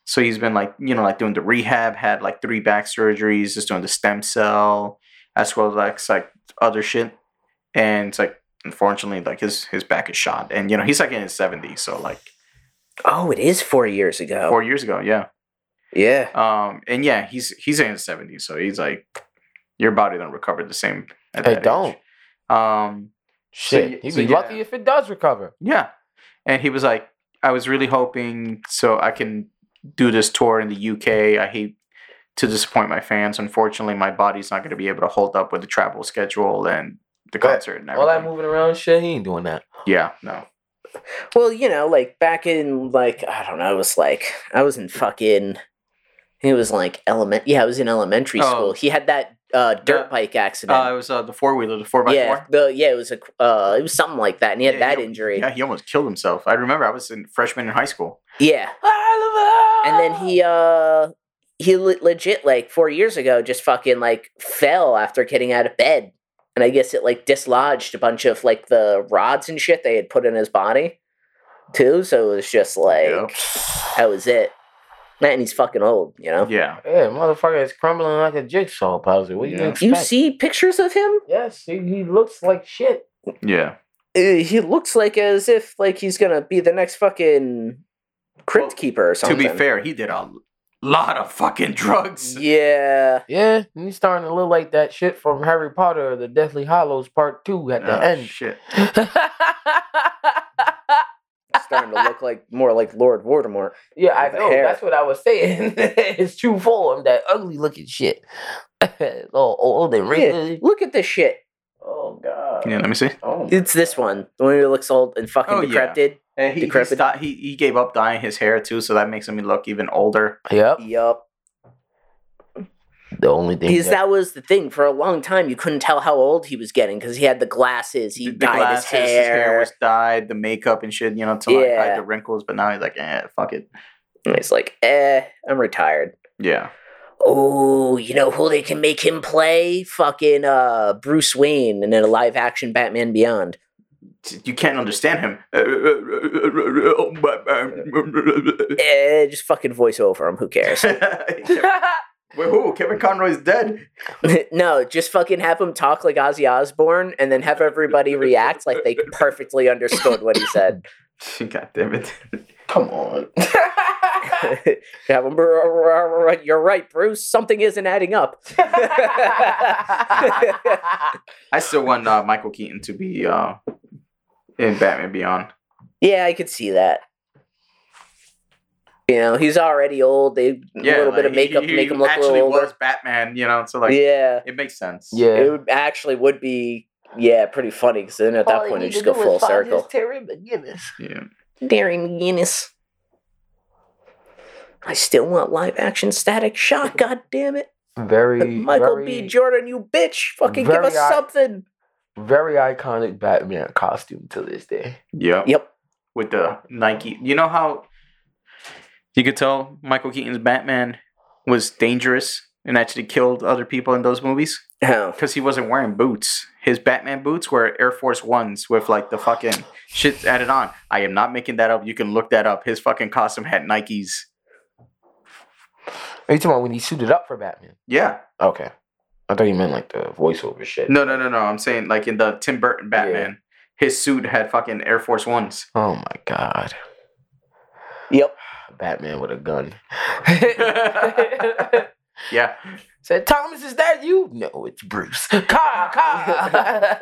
So he's been like you know like doing the rehab, had like three back surgeries, just doing the stem cell as well as like, like other shit, and it's like unfortunately like his his back is shot, and you know he's like in his 70s, so like oh, it is four years ago. four years ago, yeah. yeah. Um, and yeah, he's he's in his 70s, so he's like your body don't recover the same. At They that age. don't. Um, Shit, y- you'd so be yeah. lucky if it does recover. Yeah. And he was like, I was really hoping so I can do this tour in the UK. I hate to disappoint my fans. Unfortunately, my body's not going to be able to hold up with the travel schedule and the But concert and All that everything. moving around shit, he ain't doing that. Yeah, no. Well, you know, like back in like I don't know, it was like I was in fucking it was like element yeah, I was in elementary Oh. school. He had that uh dirt Uh, bike accident. Uh, it was uh, the four wheeler, the four by yeah, four. the yeah, it was a uh it was something like that and he had Yeah, that he- injury. Yeah, he almost killed himself. I remember I was in freshman in high school. yeah. And then he uh he le- legit like 4 years ago just fucking like fell after getting out of bed. And I guess it like dislodged a bunch of like the rods and shit they had put in his body too, so it was just like Yep. that was it. And he's fucking old, you know. Yeah. Yeah, motherfucker is crumbling like a jigsaw puzzle. What do you Yeah. expect? You see pictures of him? Yes, he, he looks like shit. Yeah. Uh, he looks like as if like he's gonna be the next fucking crypt Well, keeper or To be fair, he did a lot of fucking drugs. Yeah. Yeah, and he's starting to look like that shit from Harry Potter, the Deathly Hallows Part Two at the Oh, end. Shit. Starting to look like more like Lord Voldemort. yeah, I know. hair. That's what I was saying. it's true form, that ugly looking shit. All old and Yeah, wrinkly. look at this shit. Oh god. Yeah, let me see. Oh, It's this one. The one who looks old and fucking Oh, yeah. Decrepit. And he, he, Decrepit. he he gave up dyeing his hair too, so that makes him look even older. Yep. Yup. The only thing Because that, that was the thing. For a long time, you couldn't tell how old he was getting because he had the glasses. He The- the dyed glasses, his hair. was dyed, the makeup and shit, you know, to like Yeah. hide the wrinkles. But now he's like, eh, fuck it. And he's like, eh, I'm retired. Yeah. Oh, you know who they can make him play? Fucking uh, Bruce Wayne in a live action Batman Beyond. You can't understand him. Eh, just fucking voice over him. Who cares? Wait, who? Kevin Conroy's dead. no, just fucking have him talk like Ozzy Osbourne and then have everybody react like they perfectly understood what he said. God damn it. come on. have him, you're right, Bruce. Something isn't adding up. I still want uh, Michael Keaton to be uh, in Batman Beyond. yeah, I could see that. You know, he's already old. They a little bit of like, he- makeup he, to make him look a actually little older. was Batman, you know, so like yeah, it makes sense. yeah. it would actually would be yeah pretty funny because then at that point it just go full circle. Terry McGinnis. Yeah. Darry McGinnis. I still want live action Static Shock. God damn it, Very, Michael very, B. Jordan, you bitch! Fucking give us eye- something. Very iconic Batman costume to this day. Yep. Yep. With the Nike. You know how you could tell Michael Keaton's Batman was dangerous and actually killed other people in those movies? Because he wasn't wearing boots. His Batman boots were Air Force Ones with like the fucking shit added on. I am not making that up. You can look that up. His fucking costume had Nikes. Are you talking about when he suited up for Batman? Yeah. Okay. I thought you meant like the voiceover shit. No, no, no, no. I'm saying like in the Tim Burton Batman, his suit had fucking Air Force Ones. Oh my god. Yep. Batman with a gun. Yeah. Said Thomas, is that you? No, it's Bruce. Car, car.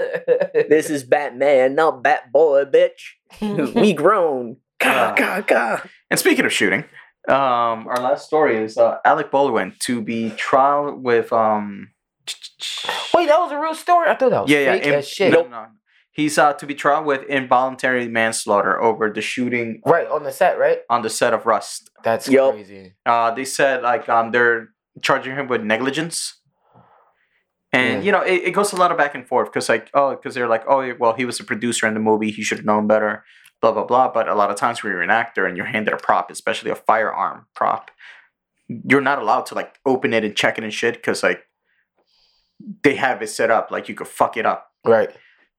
This is Batman, not Bat Boy, bitch. we grown. Ka, Uh, ka, ka. And speaking of shooting, um, our last story is uh, Alec Baldwin to be trial with um. Wait, that was a real story. I thought that was yeah, yeah. fake as shit. No, no. He's uh, to be tried with involuntary manslaughter over the shooting Right on the set, right? on the set of Rust. That's Yup. crazy. Uh, they said like um, they're charging him with negligence. And Yeah. you know it, it goes a lot of back and forth because like oh because they're like oh well he was a producer in the movie he should have known better blah blah blah but a lot of times when you're an actor and you're handed a prop especially a firearm prop you're not allowed to like open it and check it and shit because like they have it set up like you could fuck it up Right.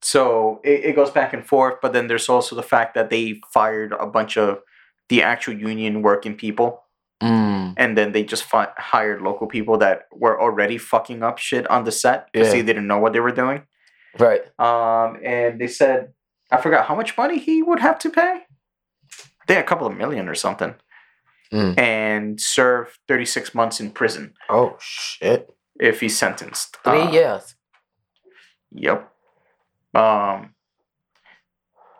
so it, it goes back and forth but then there's also the fact that they fired a bunch of the actual union working people Mm. and then they just fi- hired local people that were already fucking up shit on the set because Yeah. they didn't know what they were doing Right. um, and they said i forgot how much money he would have to pay i think a couple of million or something Mm. and serve 36 months in prison Oh shit. If he's sentenced Three Uh, years. Yep. Um.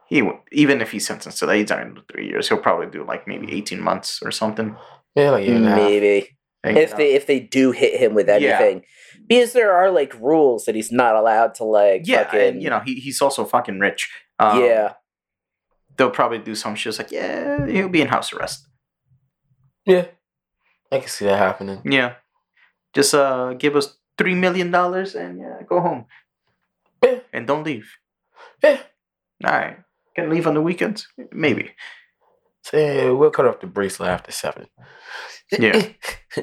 He even if he's sentenced to that, he's not gonna do three years. He'll probably do like maybe eighteen months or something. Yeah, like a year and a half. Maybe. And, If uh, they if they do hit him with Yeah. anything. Because there are like rules that he's not allowed to like yeah, fucking and you know he, he's also fucking rich. Um, Yeah. they'll probably do some shit like yeah, he'll be in house arrest. Yeah. I can see that happening. Yeah, just uh, give us three million dollars and yeah, go home Yeah. and don't leave. Yeah. All right, can leave on the weekends maybe. Say we'll cut off the bracelet after seven. Yeah.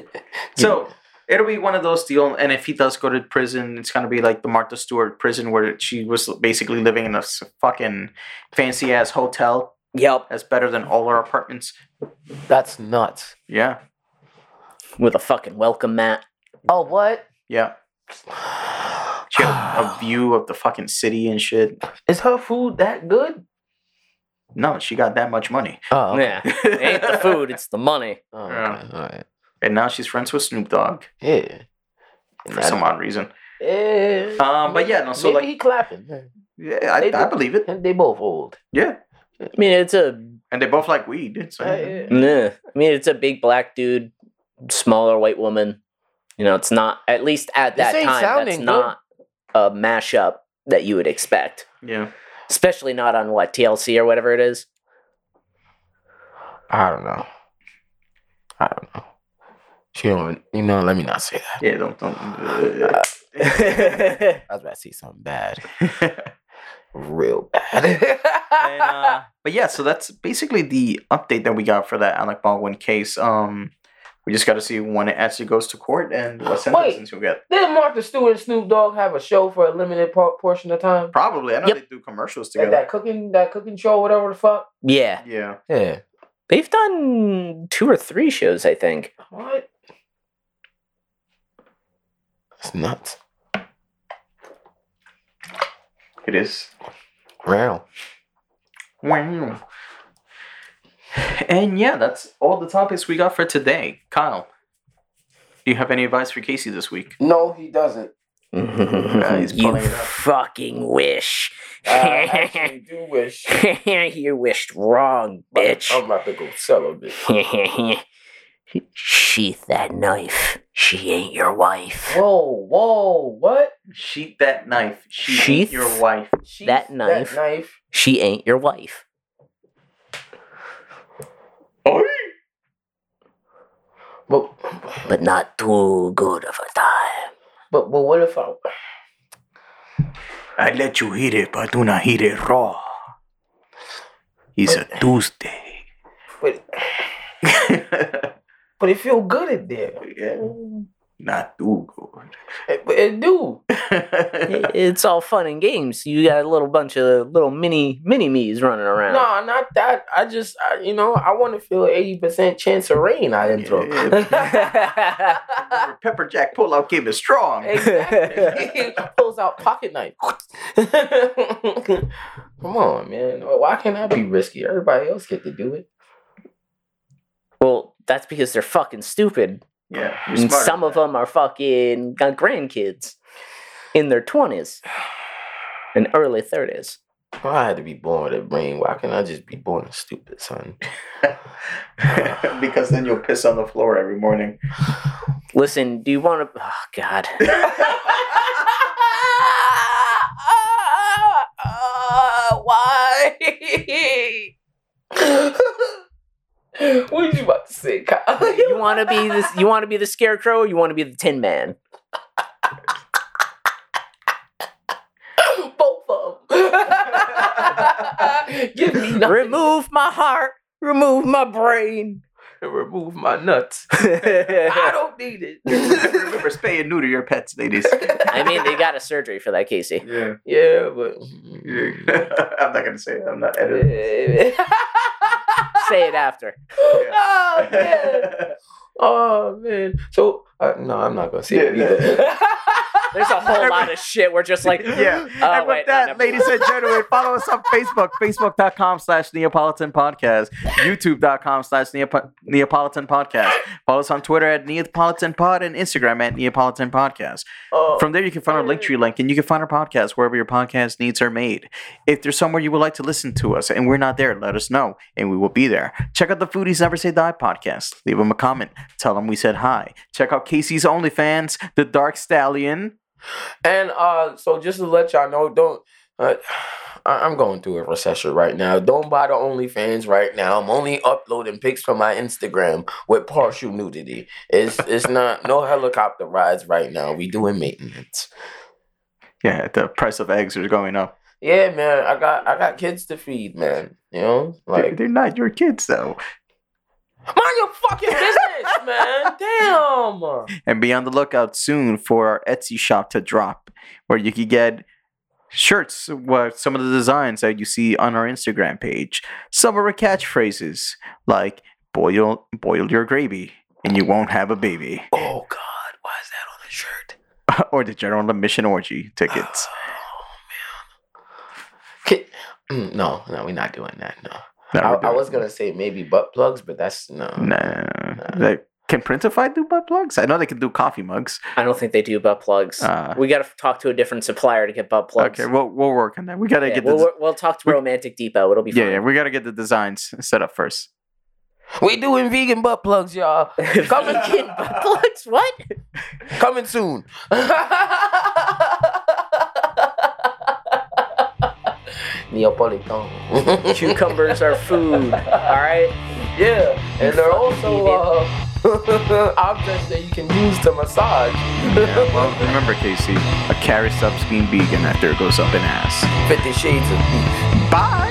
So it'll be one of those deal, and if he does go to prison, it's gonna be like the Martha Stewart prison where she was basically living in a fucking fancy ass hotel Yep. that's better than all our apartments. That's nuts. Yeah, With a fucking welcome mat. Oh what? yeah. She had a, a view of the fucking city and shit. Is her food that good? No, she got that much money. Oh, okay. Yeah. It ain't the food, it's the money. Oh, Yeah. okay. All right. and now she's friends with Snoop Dogg Yeah. For that- some odd reason. Yeah. Um, but yeah, no, so Maybe like, he clapping. yeah, I, They I believe it. And they both old. Yeah, I mean, it's a and they both like weed. So, Yeah. Nah. I mean, it's a big black dude, smaller white woman. You know, it's not at least at This that time. That's sounding good. not a mashup that you would expect, yeah. especially not on what TLC or whatever it is. I don't know. I don't know. She don't, you know, let me not say that. Yeah, don't don't. uh, I was about to say something bad. Real bad. and, uh, but yeah, so that's basically the update that we got for that Alec Baldwin case. Um, we just got to see when it actually goes to court and what sentences you'll get. Didn't Martha Stewart and Snoop Dogg have a show for a limited por- portion of time? Probably, I know Yep. they do commercials That, together. that cooking, that cooking show, whatever the fuck. yeah, Yeah, Yeah. they've done two or three shows, I think. What? It's nuts. it is. Wow. Wow. And yeah, that's all the topics we got for today. Kyle, do you have any advice for Casey this week? No, he doesn't. he's you pulling it up. fucking wish. I actually do wish. you wished wrong, bitch. I'm about to go celibate. Sheath that knife. She ain't your wife. Whoa, whoa, what? Sheath that knife. She ain't your wife. Sheath That knife. That knife. She ain't your wife. Oi! But, But not too good of a time. but, but what if I? I let you eat it, but do not eat it raw. It's a Tuesday. But, but it feel good in there. Yeah. Not too It, it do. good. It's all fun and games. You got a little bunch of little mini mini me's running around. No, not that. I just, I, you know, I want to feel eighty percent chance of rain out in throw. Pepper Jack pull out game is strong. exactly. Pulls out pocket knife. Come on, man. Why can't I be risky? Everybody else get to do it. well, that's because they're fucking stupid. Yeah, you're And smarter some than of them are fucking got grandkids in their twenties and early thirties. Why I had to be born with a brain? Why can't I just be born a stupid, son? because then you'll piss on the floor every morning. Listen, do you want to? Oh God. Why? what you about to say, Kyle? you want to be this? You want to be the scarecrow? Or you want to be the Tin Man? Both of them. Give me nothing. Remove my heart. Remove my brain. And Remove my nuts. I don't need it. Remember, spay and neuter your pets, ladies. I mean, they got a surgery for that, Casey. Yeah. yeah, but. I'm not gonna say it. I'm not editing. Say it after. oh, man. Oh man. So uh, no, I'm not gonna say it either. There's a whole lot of shit. We're just like, yeah. Oh, and with wait, that, never ladies and gentlemen, follow us on Facebook, facebook.com slash Neopolitan Podcast, youtube.com slash Neap- Neopolitan Podcast. Follow us on Twitter at Neopolitan Pod and Instagram at Neopolitan Podcast. Oh, From there, you can find our Linktree link and you can find our podcast wherever your podcast needs are made. If there's somewhere you would like to listen to us and we're not there, let us know and we will be there. Check out the Foodies Never Say Die podcast. Leave them a comment. Tell them we said hi. Check out Casey's OnlyFans, The Dark Stallion. And uh, so just to let y'all know, don't. Uh, I'm going through a recession right now. Don't buy the OnlyFans right now. I'm only uploading pics from my Instagram with partial nudity. It's it's not no helicopter rides right now. We doing maintenance. Yeah, the price of eggs is going up. Yeah, man. I got I got kids to feed, man. You know, They're, like they're not your kids, though. Mind your fucking business, man. Damn. And be on the lookout soon for our Etsy shop to drop, where you can get shirts, with some of the designs that you see on our Instagram page. Some of our catchphrases, like boil boil your gravy and you won't have a baby. Oh God, why is that on the shirt? or the general admission orgy tickets. Ki- Mm, No, no, we're not doing that. No, I, I was gonna say maybe butt plugs, but that's no. Nah, Nah. Like, Can Printify do butt plugs? I know they can do coffee mugs. I don't think they do butt plugs. Uh, we got to talk to a different supplier to get butt plugs. Okay, we'll we'll work on that. We gotta Yeah, get we'll, the we'll- we'll talk to we- Romantic Depot. It'll be yeah, fine. yeah, we gotta get the designs set up first. We doing vegan butt plugs, y'all. Coming, Vegan butt plugs? What? coming soon. Neopolitan. Cucumbers are food. All right. Yeah, and they're also uh, objects that you can use to massage. Yeah, well, remember, Casey, a carrot stops being vegan after it goes up in ass. Fifty Shades of Beef. Bye.